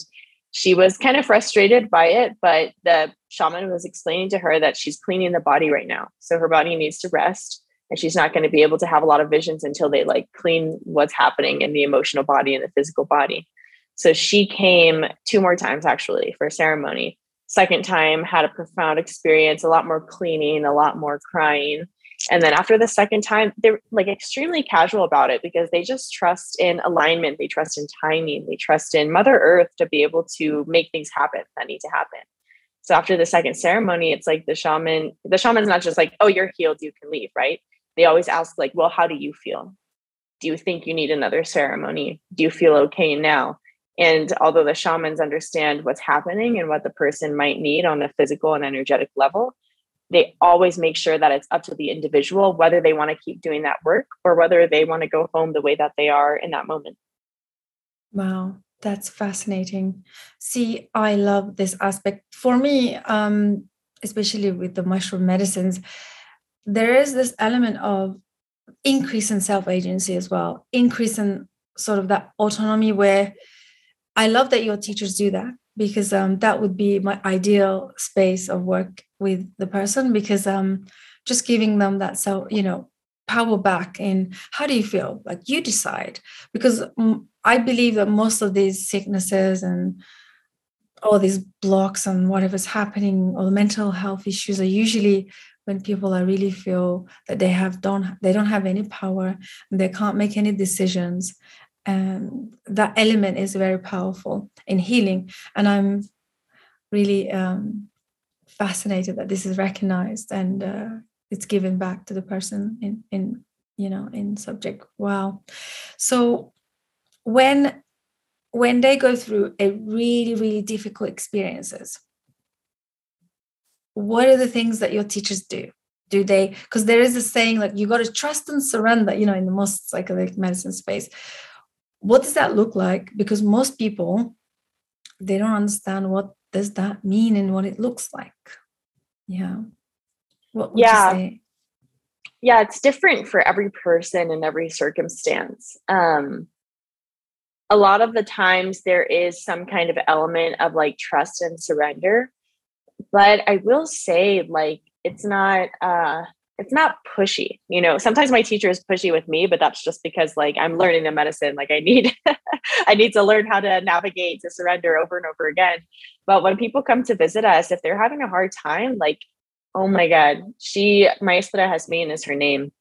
she was kind of frustrated by it, but the shaman was explaining to her that she's cleaning the body right now. So her body needs to rest and she's not going to be able to have a lot of visions until they like clean what's happening in the emotional body and the physical body. So she came two more times actually for a ceremony. Second time had a profound experience, a lot more cleaning, a lot more crying. And then after the second time, they're like extremely casual about it because they just trust in alignment, they trust in timing, they trust in Mother Earth to be able to make things happen that need to happen. So after the second ceremony, it's like the shaman, the shaman's not just like, oh, you're healed, you can leave, right? They always ask, like, well, how do you feel? Do you think you need another ceremony? Do you feel okay now? And although the shamans understand what's happening and what the person might need on a physical and energetic level, they always make sure that it's up to the individual whether they want to keep doing that work or whether they want to go home the way that they are in that moment. Wow, that's fascinating. See, I love this aspect. For me, um, especially with the mushroom medicines, there is this element of increase in self agency as well, increase in sort of that autonomy where I love that your teachers do that because um, that would be my ideal space of work with the person because um just giving them that so you know power back in how do you feel? Like you decide. Because i believe that most of these sicknesses and all these blocks and whatever's happening or the mental health issues are usually when people are really feel that they have don't they don't have any power and they can't make any decisions and that element is very powerful in healing. And i'm really um, fascinated that this is recognized and uh, it's given back to the person in in you know in subject. Wow. So when when they go through a really really difficult experiences what are the things that your teachers do? Do they because there is a saying like you got to trust and surrender you know in the most psychedelic medicine space what does that look like? Because most people they don't understand what does that mean and what it looks like. Yeah. What yeah. yeah it's different for every person and every circumstance. Um a lot of the times there is some kind of element of like trust and surrender. But i will say like it's not uh it's not pushy you know sometimes my teacher is pushy with me but that's just because like i'm learning the medicine like i need i need to learn how to navigate to surrender over and over again but when people come to visit us if they're having a hard time like Oh my God. She, Maestra Jasmine is her name.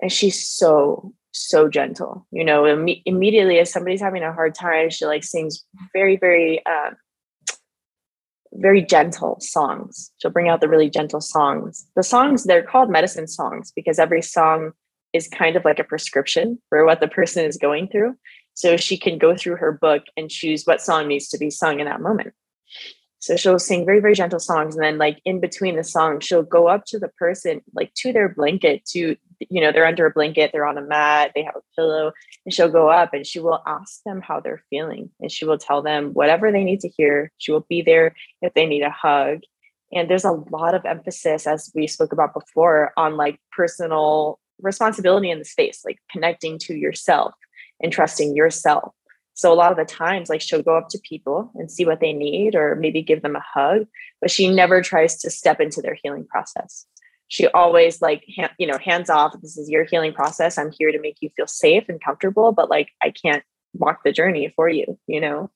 And she's so, so gentle. You know, Im- immediately as somebody's having a hard time, she like sings very, very, um, very gentle songs. She'll bring out the really gentle songs. The songs, they're called medicine songs because every song is kind of like a prescription for what the person is going through. So she can go through her book and choose what song needs to be sung in that moment. So she'll sing very, very gentle songs. And then, like, in between the songs, she'll go up to the person, like, to their blanket, to, you know, they're under a blanket, they're on a mat, they have a pillow, and she'll go up and she will ask them how they're feeling. And she will tell them whatever they need to hear. She will be there if they need a hug. And there's a lot of emphasis, as we spoke about before, on like personal responsibility in the space, like connecting to yourself and trusting yourself. So a lot of the times, like she'll go up to people and see what they need, or maybe give them a hug, but she never tries to step into their healing process. She always like, you know, hands off. This is your healing process. I'm here to make you feel safe and comfortable, but like I can't walk the journey for you, you know.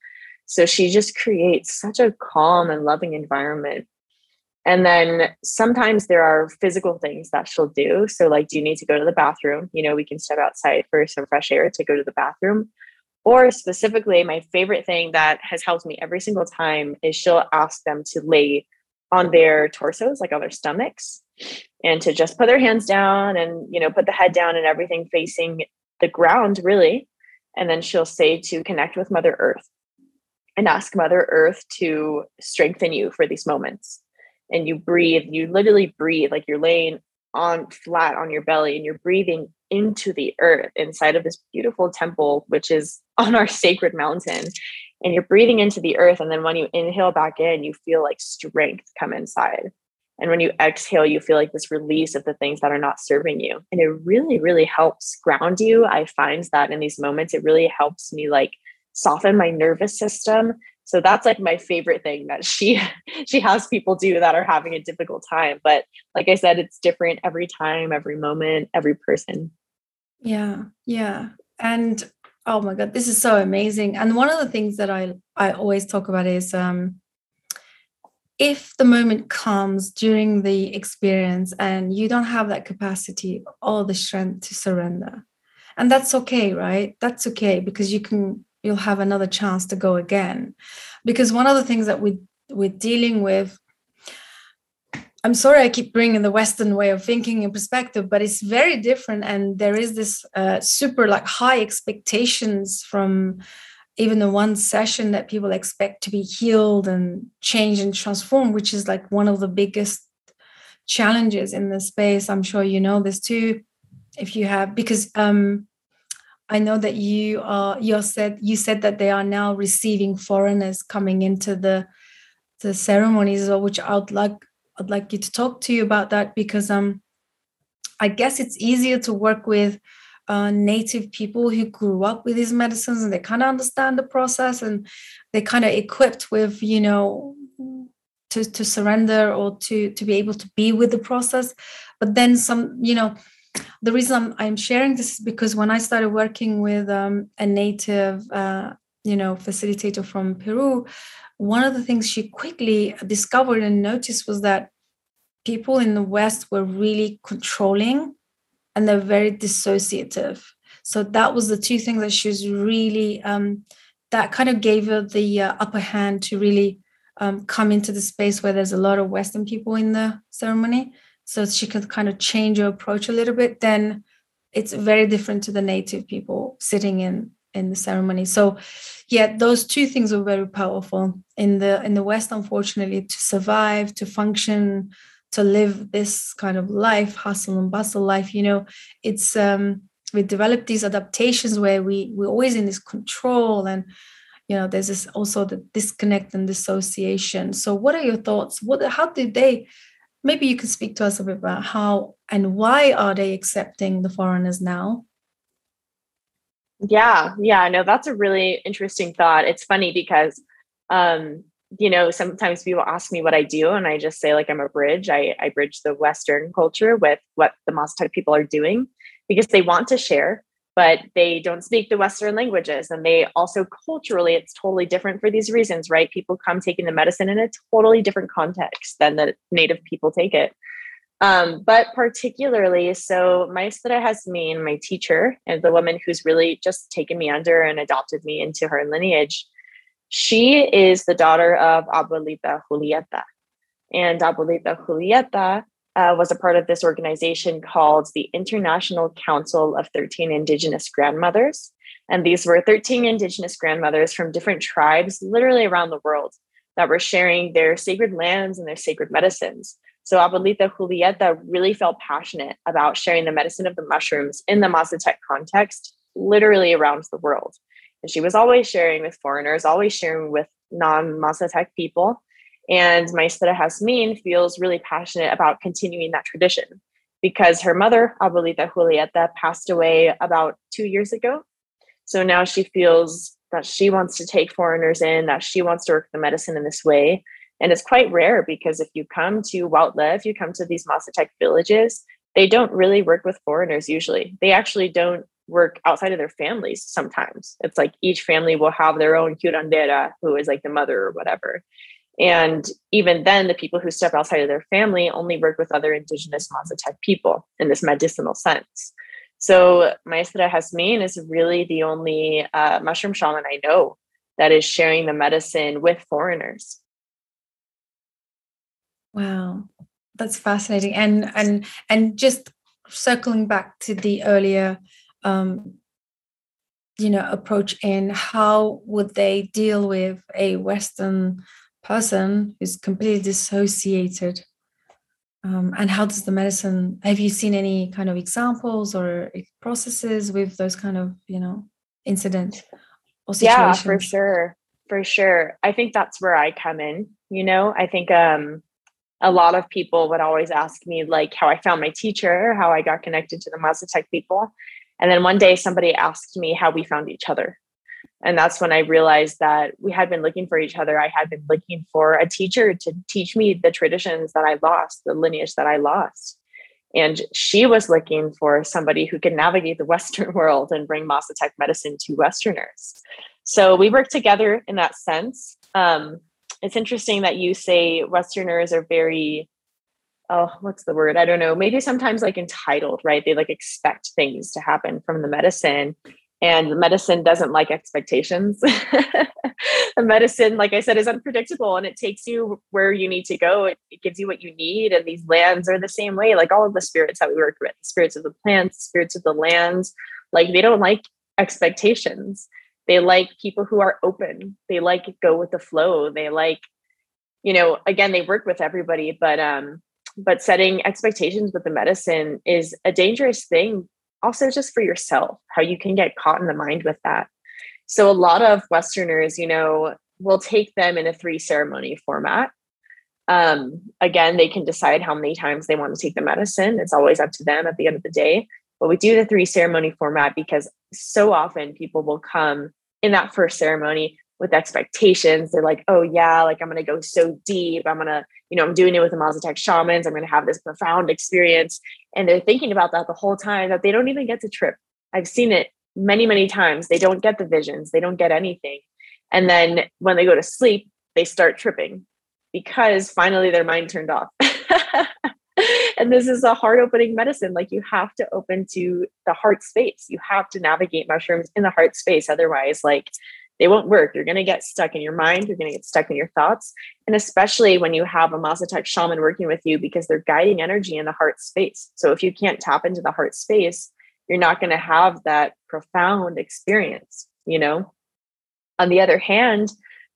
So she just creates such a calm and loving environment and then sometimes there are physical things that she'll do. So, like, do you need to go to the bathroom? You know, we can step outside for some fresh air to go to the bathroom. Or specifically, my favorite thing that has helped me every single time is she'll ask them to lay on their torsos, like on their stomachs, and to just put their hands down and, you know, put the head down and everything facing the ground, really. And then she'll say to connect with Mother Earth and ask Mother Earth to strengthen you for these moments and you breathe, you literally breathe like you're laying on flat on your belly and you're breathing into the earth inside of this beautiful temple, which is on our sacred mountain. And you're breathing into the earth. And then when you inhale back in, you feel like strength come inside. And when you exhale, you feel like this release of the things that are not serving you. And it really, really helps ground you. I find that in these moments, it really helps me like soften my nervous system so that's like my favorite thing that she she has people do that are having a difficult time but like i said it's different every time every moment every person. Yeah yeah. And oh my god this is so amazing. And one of the things that i i always talk about is um if the moment comes during the experience and you don't have that capacity or the strength to surrender and that's okay right? That's okay because you can you'll have another chance to go again. Because one of the things that we we're dealing with i'm sorry i keep bringing the western way of thinking in perspective but it's very different and there is this uh, super like high expectations from even the one session that people expect to be healed and change and transform which is like one of the biggest challenges in the space. I'm sure you know this too if you have because um I know that you are you said you said that they are now receiving foreigners coming into the the ceremonies, which I'd like I'd like you to talk to you about that because um I guess it's easier to work with uh, native people who grew up with these medicines and they kind of understand the process and they kind of equipped with you know to to surrender or to to be able to be with the process. But then some you know the reason I'm, I'm, sharing this is because when I started working with um, a native, uh, you know, facilitator from Peru, one of the things she quickly discovered and noticed was that people in the West were really controlling and they're very dissociative. So that was the two things that she was really, um, that kind of gave her the uh, upper hand to really um, come into the space where there's a lot of Western people in the ceremony so she could kind of change her approach a little bit then it's very different to the native people sitting in in the ceremony. So yeah those two things are very powerful. In the in the west unfortunately to survive to function to live this kind of life hustle and bustle life you know it's um we develop these adaptations where we we're always in this control and you know there's this also the disconnect and dissociation. So what are your thoughts? What how did they maybe you could speak to us a bit about how and why are they accepting the foreigners now? Yeah yeah no that's a really interesting thought. It's funny because um you know sometimes people ask me what i do and i just say like i'm a bridge. I, I bridge the western culture with what the Mazatec people are doing because they want to share but they don't speak the Western languages. And they also culturally, it's totally different for these reasons, right? People come taking the medicine in a totally different context than the native people take it. Um, but particularly, so Maestra Jasmine, my teacher, and the woman who's really just taken me under and adopted me into her lineage, she is the daughter of Abuelita Julieta. And Abuelita Julieta uh, was a part of this organization called the International Council of 13 Indigenous Grandmothers. And these were 13 Indigenous grandmothers from different tribes, literally around the world, that were sharing their sacred lands and their sacred medicines. So Abuelita Julieta really felt passionate about sharing the medicine of the mushrooms in the Mazatec context, literally around the world. And she was always sharing with foreigners, always sharing with non Mazatec people. And Maestra Jasmine feels really passionate about continuing that tradition because her mother, Abuelita Julieta, passed away about two years ago. So now she feels that she wants to take foreigners in, that she wants to work the medicine in this way. And it's quite rare because if you come to Huautla, if you come to these Mazatec villages, they don't really work with foreigners usually. They actually don't work outside of their families sometimes. It's like each family will have their own curandera, who is like the mother or whatever. And even then, the people who step outside of their family only work with other indigenous Mazatec people in this medicinal sense. So Maestra Jasmine is really the only uh, mushroom shaman I know that is sharing the medicine with foreigners. Wow, that's fascinating. And and and just circling back to the earlier, um, you know, approach in how would they deal with a Western person who's completely dissociated. Um, and how does the medicine have you seen any kind of examples or processes with those kind of you know incidents or situations? yeah for sure for sure. I think that's where i come in you know? I think um a lot of people would always ask me like how i found my teacher how i got connected to the mazatec people. And then one day somebody asked me how we found each other and that's when i realized that we had been looking for each other. I had been looking for a teacher to teach me the traditions that i lost the lineage that i lost. And she was looking for somebody who could navigate the western world and bring mazatec medicine to westerners. So we work together in that sense. Um, it's interesting that you say westerners are very oh what's the word? I don't know. Maybe sometimes like entitled right? They like expect things to happen from the medicine and medicine doesn't like expectations. The medicine like i said is unpredictable and it takes you where you need to go. It, it, gives you what you need and these lands are the same way. Like all of the spirits that we work with the spirits of the plants spirits of the lands like they don't like expectations. They like people who are open. They like go with the flow. They like you know again they work with everybody but um but setting expectations with the medicine is a dangerous thing also just for yourself, how you can get caught in the mind with that. So a lot of Westerners, you know, will take them in a three ceremony format. Um, again, they can decide how many times they want to take the medicine. It's always up to them at the end of the day. But we do the three ceremony format because so often people will come in that first ceremony with expectations. They're like, oh yeah, like I'm gonna go so deep. I'm gonna, you know, I'm doing it with the Mazatec shamans. I'm gonna have this profound experience. And they're thinking about that the whole time that they don't even get to trip. I've seen it many, many times. They don't get the visions, they don't get anything. And then when they go to sleep, they start tripping because finally their mind turned off. and this is a heart opening medicine. Like you have to open to the heart space. You have to navigate mushrooms in the heart space. Otherwise, like they won't work. You're going to get stuck in your mind. You're going to get stuck in your thoughts. And especially when you have a Mazatec shaman working with you because they're guiding energy in the heart space. So if you can't tap into the heart space, you're not going to have that profound experience, you know? On the other hand,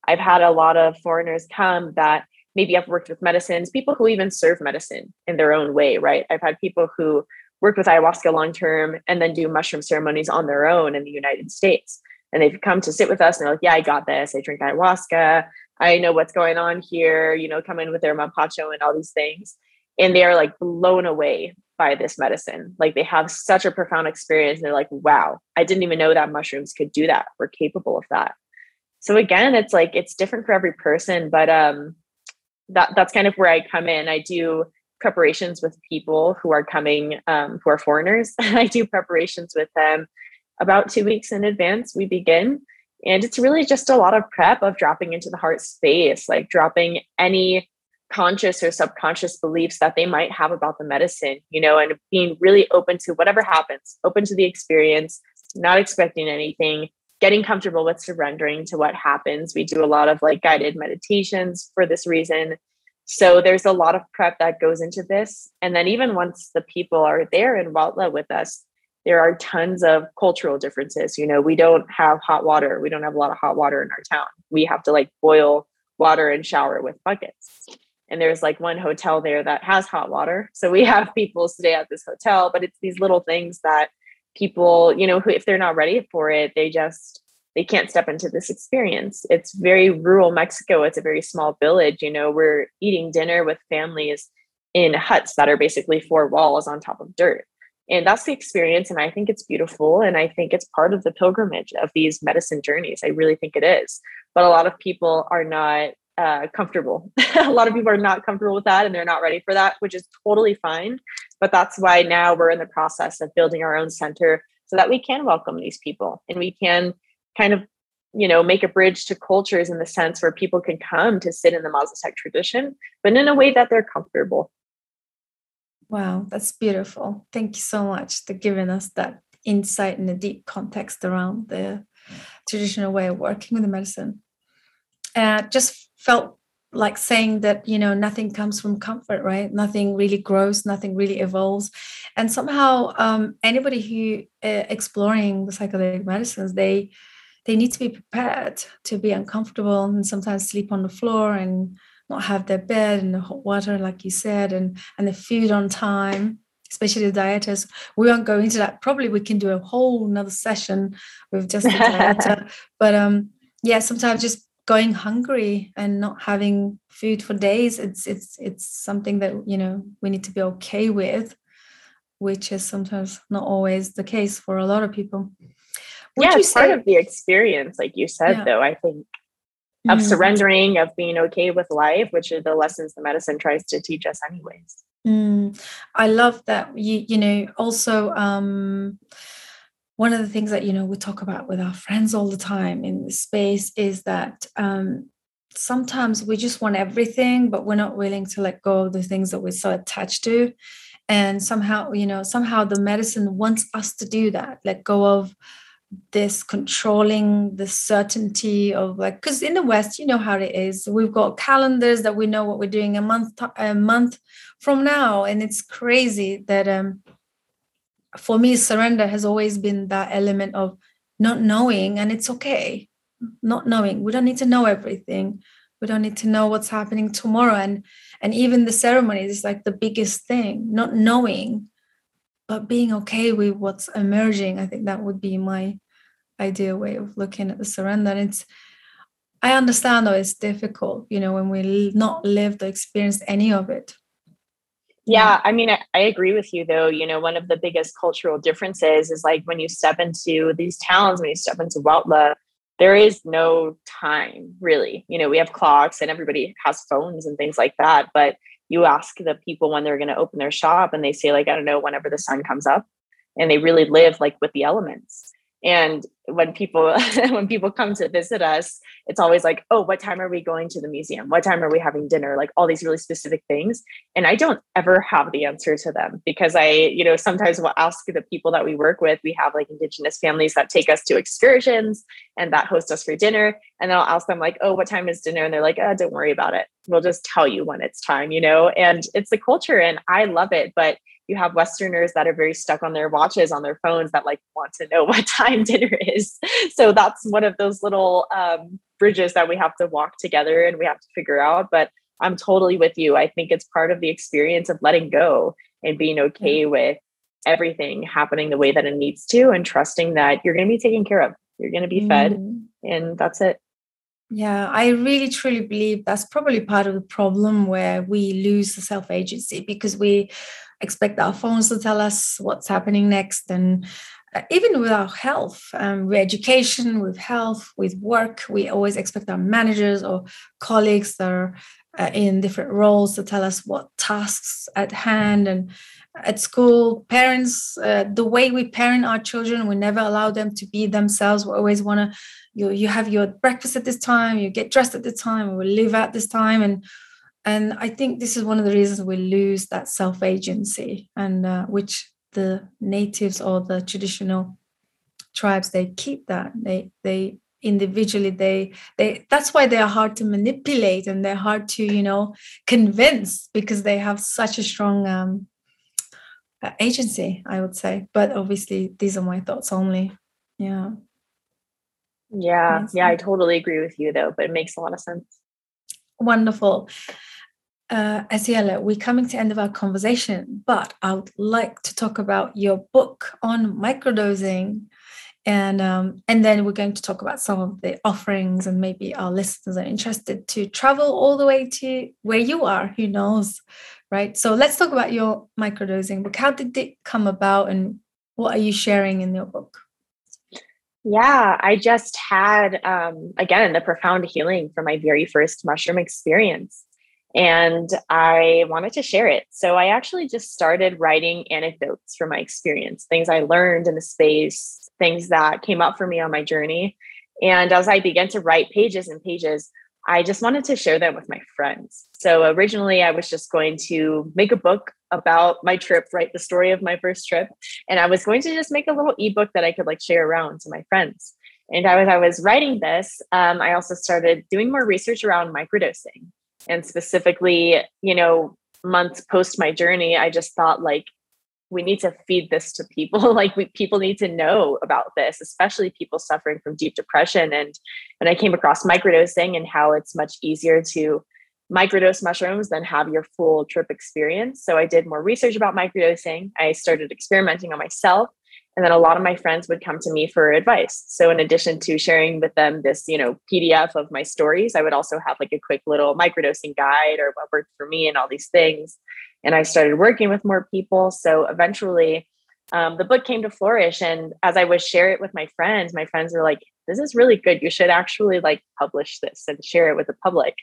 I've had a lot of foreigners come that maybe I've worked with medicines, people who even serve medicine in their own way, right? I've had people who work with ayahuasca long term and then do mushroom ceremonies on their own in the United States and they've come to sit with us and they're like, yeah, I got this. I drink ayahuasca. I know what's going on here, you know, come in with their mapacho and all these things. And they are like blown away by this medicine. Like they have such a profound experience. they're like, wow, I didn't even know that mushrooms could do that. We're capable of that. So again, it's like it's different for every person, but um that that's kind of where I come in. I do preparations with people who are coming um, who are foreigners. I do preparations with them about two weeks in advance, we begin. And it's really just a lot of prep of dropping into the heart space, like dropping any conscious or subconscious beliefs that they might have about the medicine, you know, and being really open to whatever happens, open to the experience, not expecting anything, getting comfortable with surrendering to what happens. We do a lot of like guided meditations for this reason. So there's a lot of prep that goes into this. And then even once the people are there in Huautla with us, there are tons of cultural differences. You know, we don't have hot water. We don't have a lot of hot water in our town. We have to like boil water and shower with buckets. And there's like one hotel there that has hot water. So we have people stay at this hotel, but it's these little things that people, you know, who if they're not ready for it, they just they can't step into this experience. It's very rural Mexico. It's a very small village. You know, we're eating dinner with families in huts that are basically four walls on top of dirt. And that's the experience. And I think it's beautiful. And I think it's part of the pilgrimage of these medicine journeys. I really think it is. But a lot of people are not uh, comfortable. a lot of people are not comfortable with that and they're not ready for that, which is totally fine. But that's why now we're in the process of building our own center so that we can welcome these people and we can kind of you know make a bridge to cultures in the sense where people can come to sit in the Mazatec tradition, but in a way that they're comfortable. Wow, that's beautiful. Thank you so much for giving us that insight and a deep context around the traditional way of working with the medicine. Uh, just felt like saying that you know nothing comes from comfort right nothing really grows nothing really evolves and somehow um, anybody who uh, exploring the psychedelic medicines they they need to be prepared to be uncomfortable and sometimes sleep on the floor and not have their bed and the hot water, like you said, and and the food on time, especially the dieters. We won't go into that. Probably we can do a whole another session with just the dieter. but um, yeah, sometimes just going hungry and not having food for days, it's it's it's something that you know we need to be okay with, which is sometimes not always the case for a lot of people. Would yeah, it's say- part of the experience, like you said, yeah. though. I think of mm. surrendering, of being okay with life, which are the lessons the medicine tries to teach us, anyways. Mm. I love that. You, you know, also, um, one of the things that you know we talk about with our friends all the time in this space is that um, sometimes we just want everything, but we're not willing to let go of the things that we're so attached to. And somehow, you know, somehow the medicine wants us to do that, let go of this controlling the certainty of like because in the west you know how it is. We've got calendars that we know what we're doing a month a month from now and it's crazy that um for me surrender has always been that element of not knowing and it's okay. Not knowing. We don't need to know everything. We don't need to know what's happening tomorrow and and even the ceremonies is like the biggest thing. Not knowing but being okay with what's emerging i think that would be my ideal way of looking at the surrender. And it's i understand though it's difficult you know when we not lived or experienced any of it. Yeah i mean I, I, agree with you though you know one of the biggest cultural differences is like when you step into these towns when you step into Huautla, there is no time really. You know we have clocks and everybody has phones and things like that but you ask the people when they're going to open their shop and they say like i don't know whenever the sun comes up. And they really live like with the elements and when people when people come to visit us it's always like oh what time are we going to the museum? What time are we having dinner? Like all these really specific things. And i don't ever have the answer to them because i you know sometimes we'll ask the people that we work with. We have like indigenous families that take us to excursions and that host us for dinner. And then i'll ask them like oh what time is dinner? And they're like oh don't worry about it. We'll just tell you when it's time you know? And it's the culture and i love it but you have westerners that are very stuck on their watches on their phones that like want to know what time dinner is. So that's one of those little um, bridges that we have to walk together and we have to figure out but i'm totally with you. I think it's part of the experience of letting go and being okay with everything happening the way that it needs to and trusting that you're going to be taken care of. You're going to be fed mm. and that's it. Yeah, I really truly believe that's probably part of the problem where we lose the self agency because we expect our phones to tell us what's happening next. And uh, even with our health um, with education with health with work we always expect our managers or colleagues that are uh, in different roles to tell us what tasks at hand. And at school parents uh, the way we parent our children we never allow them to be themselves. We always want to you you have your breakfast at this time you get dressed at this time we live at this time. And and I think this is one of the reasons we lose that self agency, and uh, which the natives or the traditional tribes they keep that. They they individually they they that's why they are hard to manipulate and they're hard to you know convince because they have such a strong um, agency i would say. But obviously these are my thoughts only. Yeah. Yeah. Yeah i totally agree with you though but it makes a lot of sense wonderful. Uh, Azalea, we're coming to end of our conversation, but I would like to talk about your book on microdosing and um, and then we're going to talk about some of the offerings and maybe our listeners are interested to travel all the way to where you are who knows right? So let's talk about your microdosing. Book how did it come about and what are you sharing in your book yeah i just had um, again the profound healing from my very first mushroom experience and I wanted to share it. So I actually just started writing anecdotes from my experience, things I learned in the space, things that came up for me on my journey. And as I began to write pages and pages, I just wanted to share them with my friends. So originally, I was just going to make a book about my trip, write the story of my first trip, and I was going to just make a little ebook that I could like share around to my friends. And as I was writing this, um, I also started doing more research around microdosing, and specifically, you know, months post my journey, I just thought like we need to feed this to people. Like we, people need to know about this especially people suffering from deep depression. And when i came across microdosing and how it's much easier to microdose mushrooms than have your full trip experience so i did more research about microdosing i started experimenting on myself and then a lot of my friends would come to me for advice so in addition to sharing with them this you know pdf of my stories i would also have like a quick little microdosing guide or what worked for me and all these things and I started working with more people. So eventually, um, the book came to flourish. And as I would share it with my friends, my friends were like, "This is really good. You should actually like publish this and share it with the public."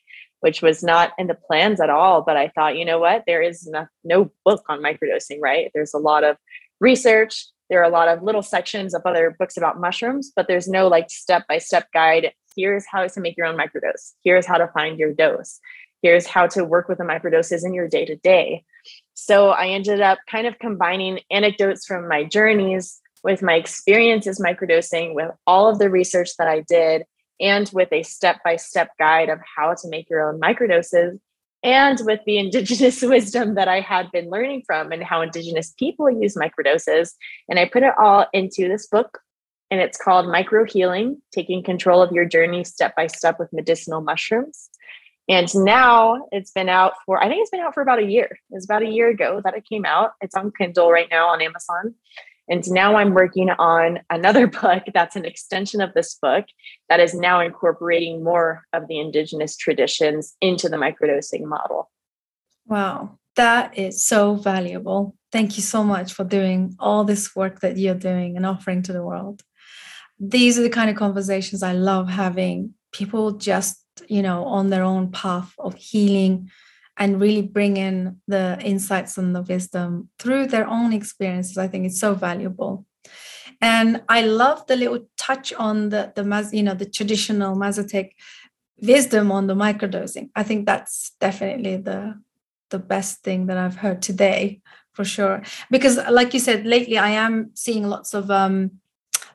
Which was not in the plans at all. But I thought, you know what? There is no, no book on microdosing, right? There's a lot of research. There are a lot of little sections of other books about mushrooms, but there's no like step by step guide. Here's how to make your own microdose. Here's how to find your dose here's how to work with the microdoses in your day to day. So I ended up kind of combining anecdotes from my journeys with my experiences microdosing, with all of the research that I did, and with a step by step guide of how to make your own microdoses, and with the indigenous wisdom that I had been learning from and how indigenous people use microdoses. And I put it all into this book. And it's called Micro Healing Taking Control of Your Journey Step by Step with Medicinal Mushrooms. And now it's been out for, I think it's been out for about a year. It's about a year ago that it came out. It's on Kindle right now on Amazon. And now I'm working on another book that's an extension of this book that is now incorporating more of the indigenous traditions into the microdosing model. Wow, that is so valuable. Thank you so much for doing all this work that you're doing and offering to the world. These are the kind of conversations I love having. People just you know on their own path of healing and really bring in the insights and the wisdom through their own experiences i think it's so valuable. And i love the little touch on the the you know the traditional mazatec wisdom on the microdosing. I think that's definitely the the best thing that i've heard today for sure. Because like you said lately i am seeing lots of um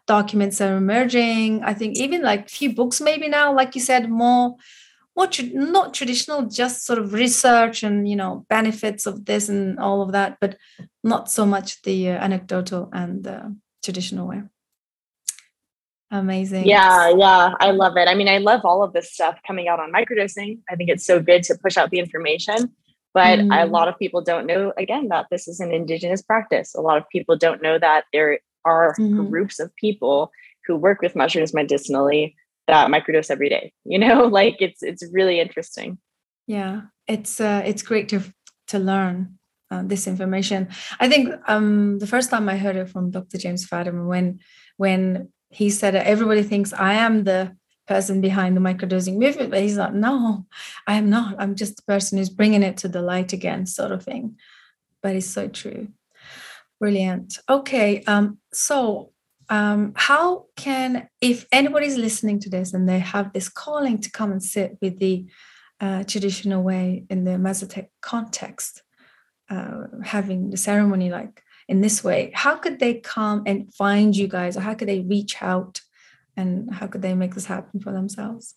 documents are emerging. I think even like few books maybe now, like you said, more more tra- not traditional, just sort of research and you know benefits of this and all of that, but not so much the uh, anecdotal and uh, traditional way. Amazing. Yeah, yeah, I love it. I mean, I love all of this stuff coming out on microdosing. I think it's so good to push out the information. But mm. a lot of people don't know, again, that this is an indigenous practice. A lot of people don't know that there are mm-hmm. groups of people who work with mushrooms medicinally that microdose every day you know? Like it's it's really interesting. Yeah it's uh it's great to to learn uh, this information. I think um the first time i heard it from dr james fadiman when when he said everybody thinks i am the person behind the microdosing movement but he's like no i am not. I'm just the person who's bringing it to the light again sort of thing. But it's so true. Brilliant. Okay. Um, so, um, how can, if anybody's listening to this and they have this calling to come and sit with the uh, traditional way in the Mazatec context, uh, having the ceremony like in this way, how could they come and find you guys, or how could they reach out, and how could they make this happen for themselves?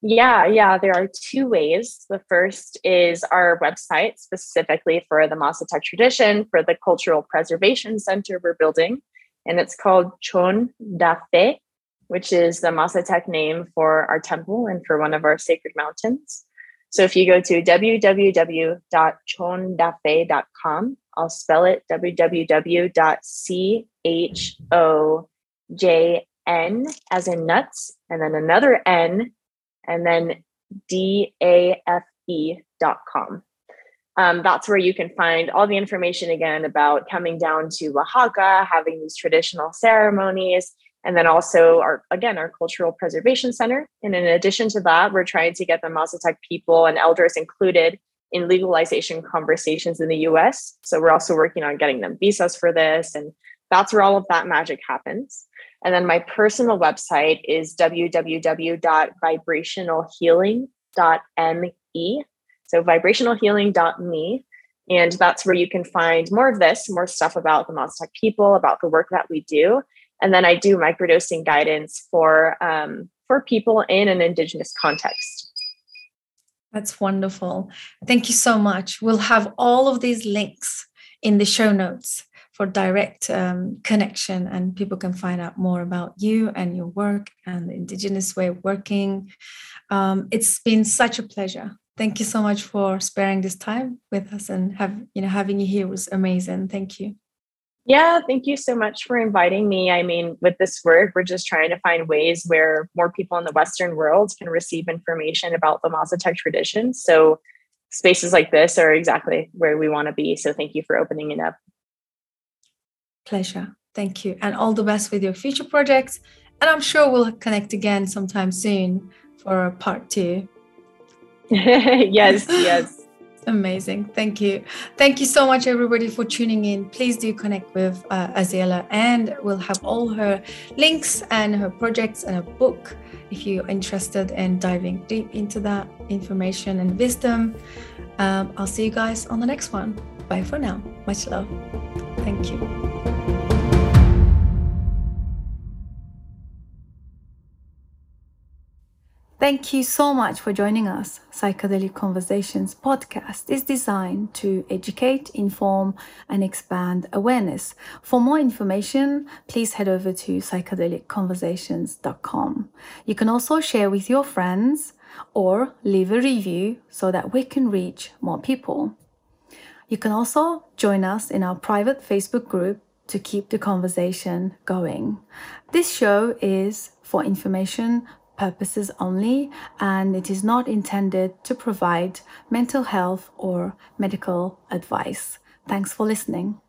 Yeah, yeah, there are two ways. The first is our website specifically for the Mazatec tradition, for the Cultural Preservation Center we're building. And it's called Chon Dafe, which is the Mazatec name for our temple and for one of our sacred mountains. So if you go to www.chondafe.com, I'll spell it www.chojn as in nuts, and then another N and then dafe.com. Um, that's where you can find all the information again about coming down to Oaxaca, having these traditional ceremonies, and then also our again our cultural preservation center. And in addition to that, we're trying to get the Mazatec people and elders included in legalization conversations in the US. So we're also working on getting them visas for this, and that's where all of that magic happens. And then my personal website is www.vibrationalhealing.me. So vibrationalhealing.me. And that's where you can find more of this, more stuff about the Mazatec people, about the work that we do. And then I do microdosing guidance for um, for people in an Indigenous context. That's wonderful. Thank you so much. We'll have all of these links in the show notes for direct um, connection and people can find out more about you and your work and the indigenous way of working um, it's been such a pleasure thank you so much for sparing this time with us and have you know having you here was amazing thank you yeah thank you so much for inviting me i mean with this work we're just trying to find ways where more people in the western world can receive information about the mazatec tradition so spaces like this are exactly where we want to be so thank you for opening it up Pleasure. Thank you. And all the best with your future projects. And I'm sure we'll connect again sometime soon for part two. yes, yes. Amazing. Thank you. Thank you so much, everybody, for tuning in. Please do connect with uh, and we'll have all her links and her projects and her book if you're interested in diving deep into that information and wisdom. Um, I'll see you guys on the next one. Bye for now. Much love. Thank you. Thank you so much for joining us. Psychedelic Conversations podcast is designed to educate, inform, and expand awareness. For more information, please head over to psychedelicconversations.com. You can also share with your friends or leave a review so that we can reach more people. You can also join us in our private Facebook group to keep the conversation going. This show is for information purposes only and it is not intended to provide mental health or medical advice. Thanks for listening.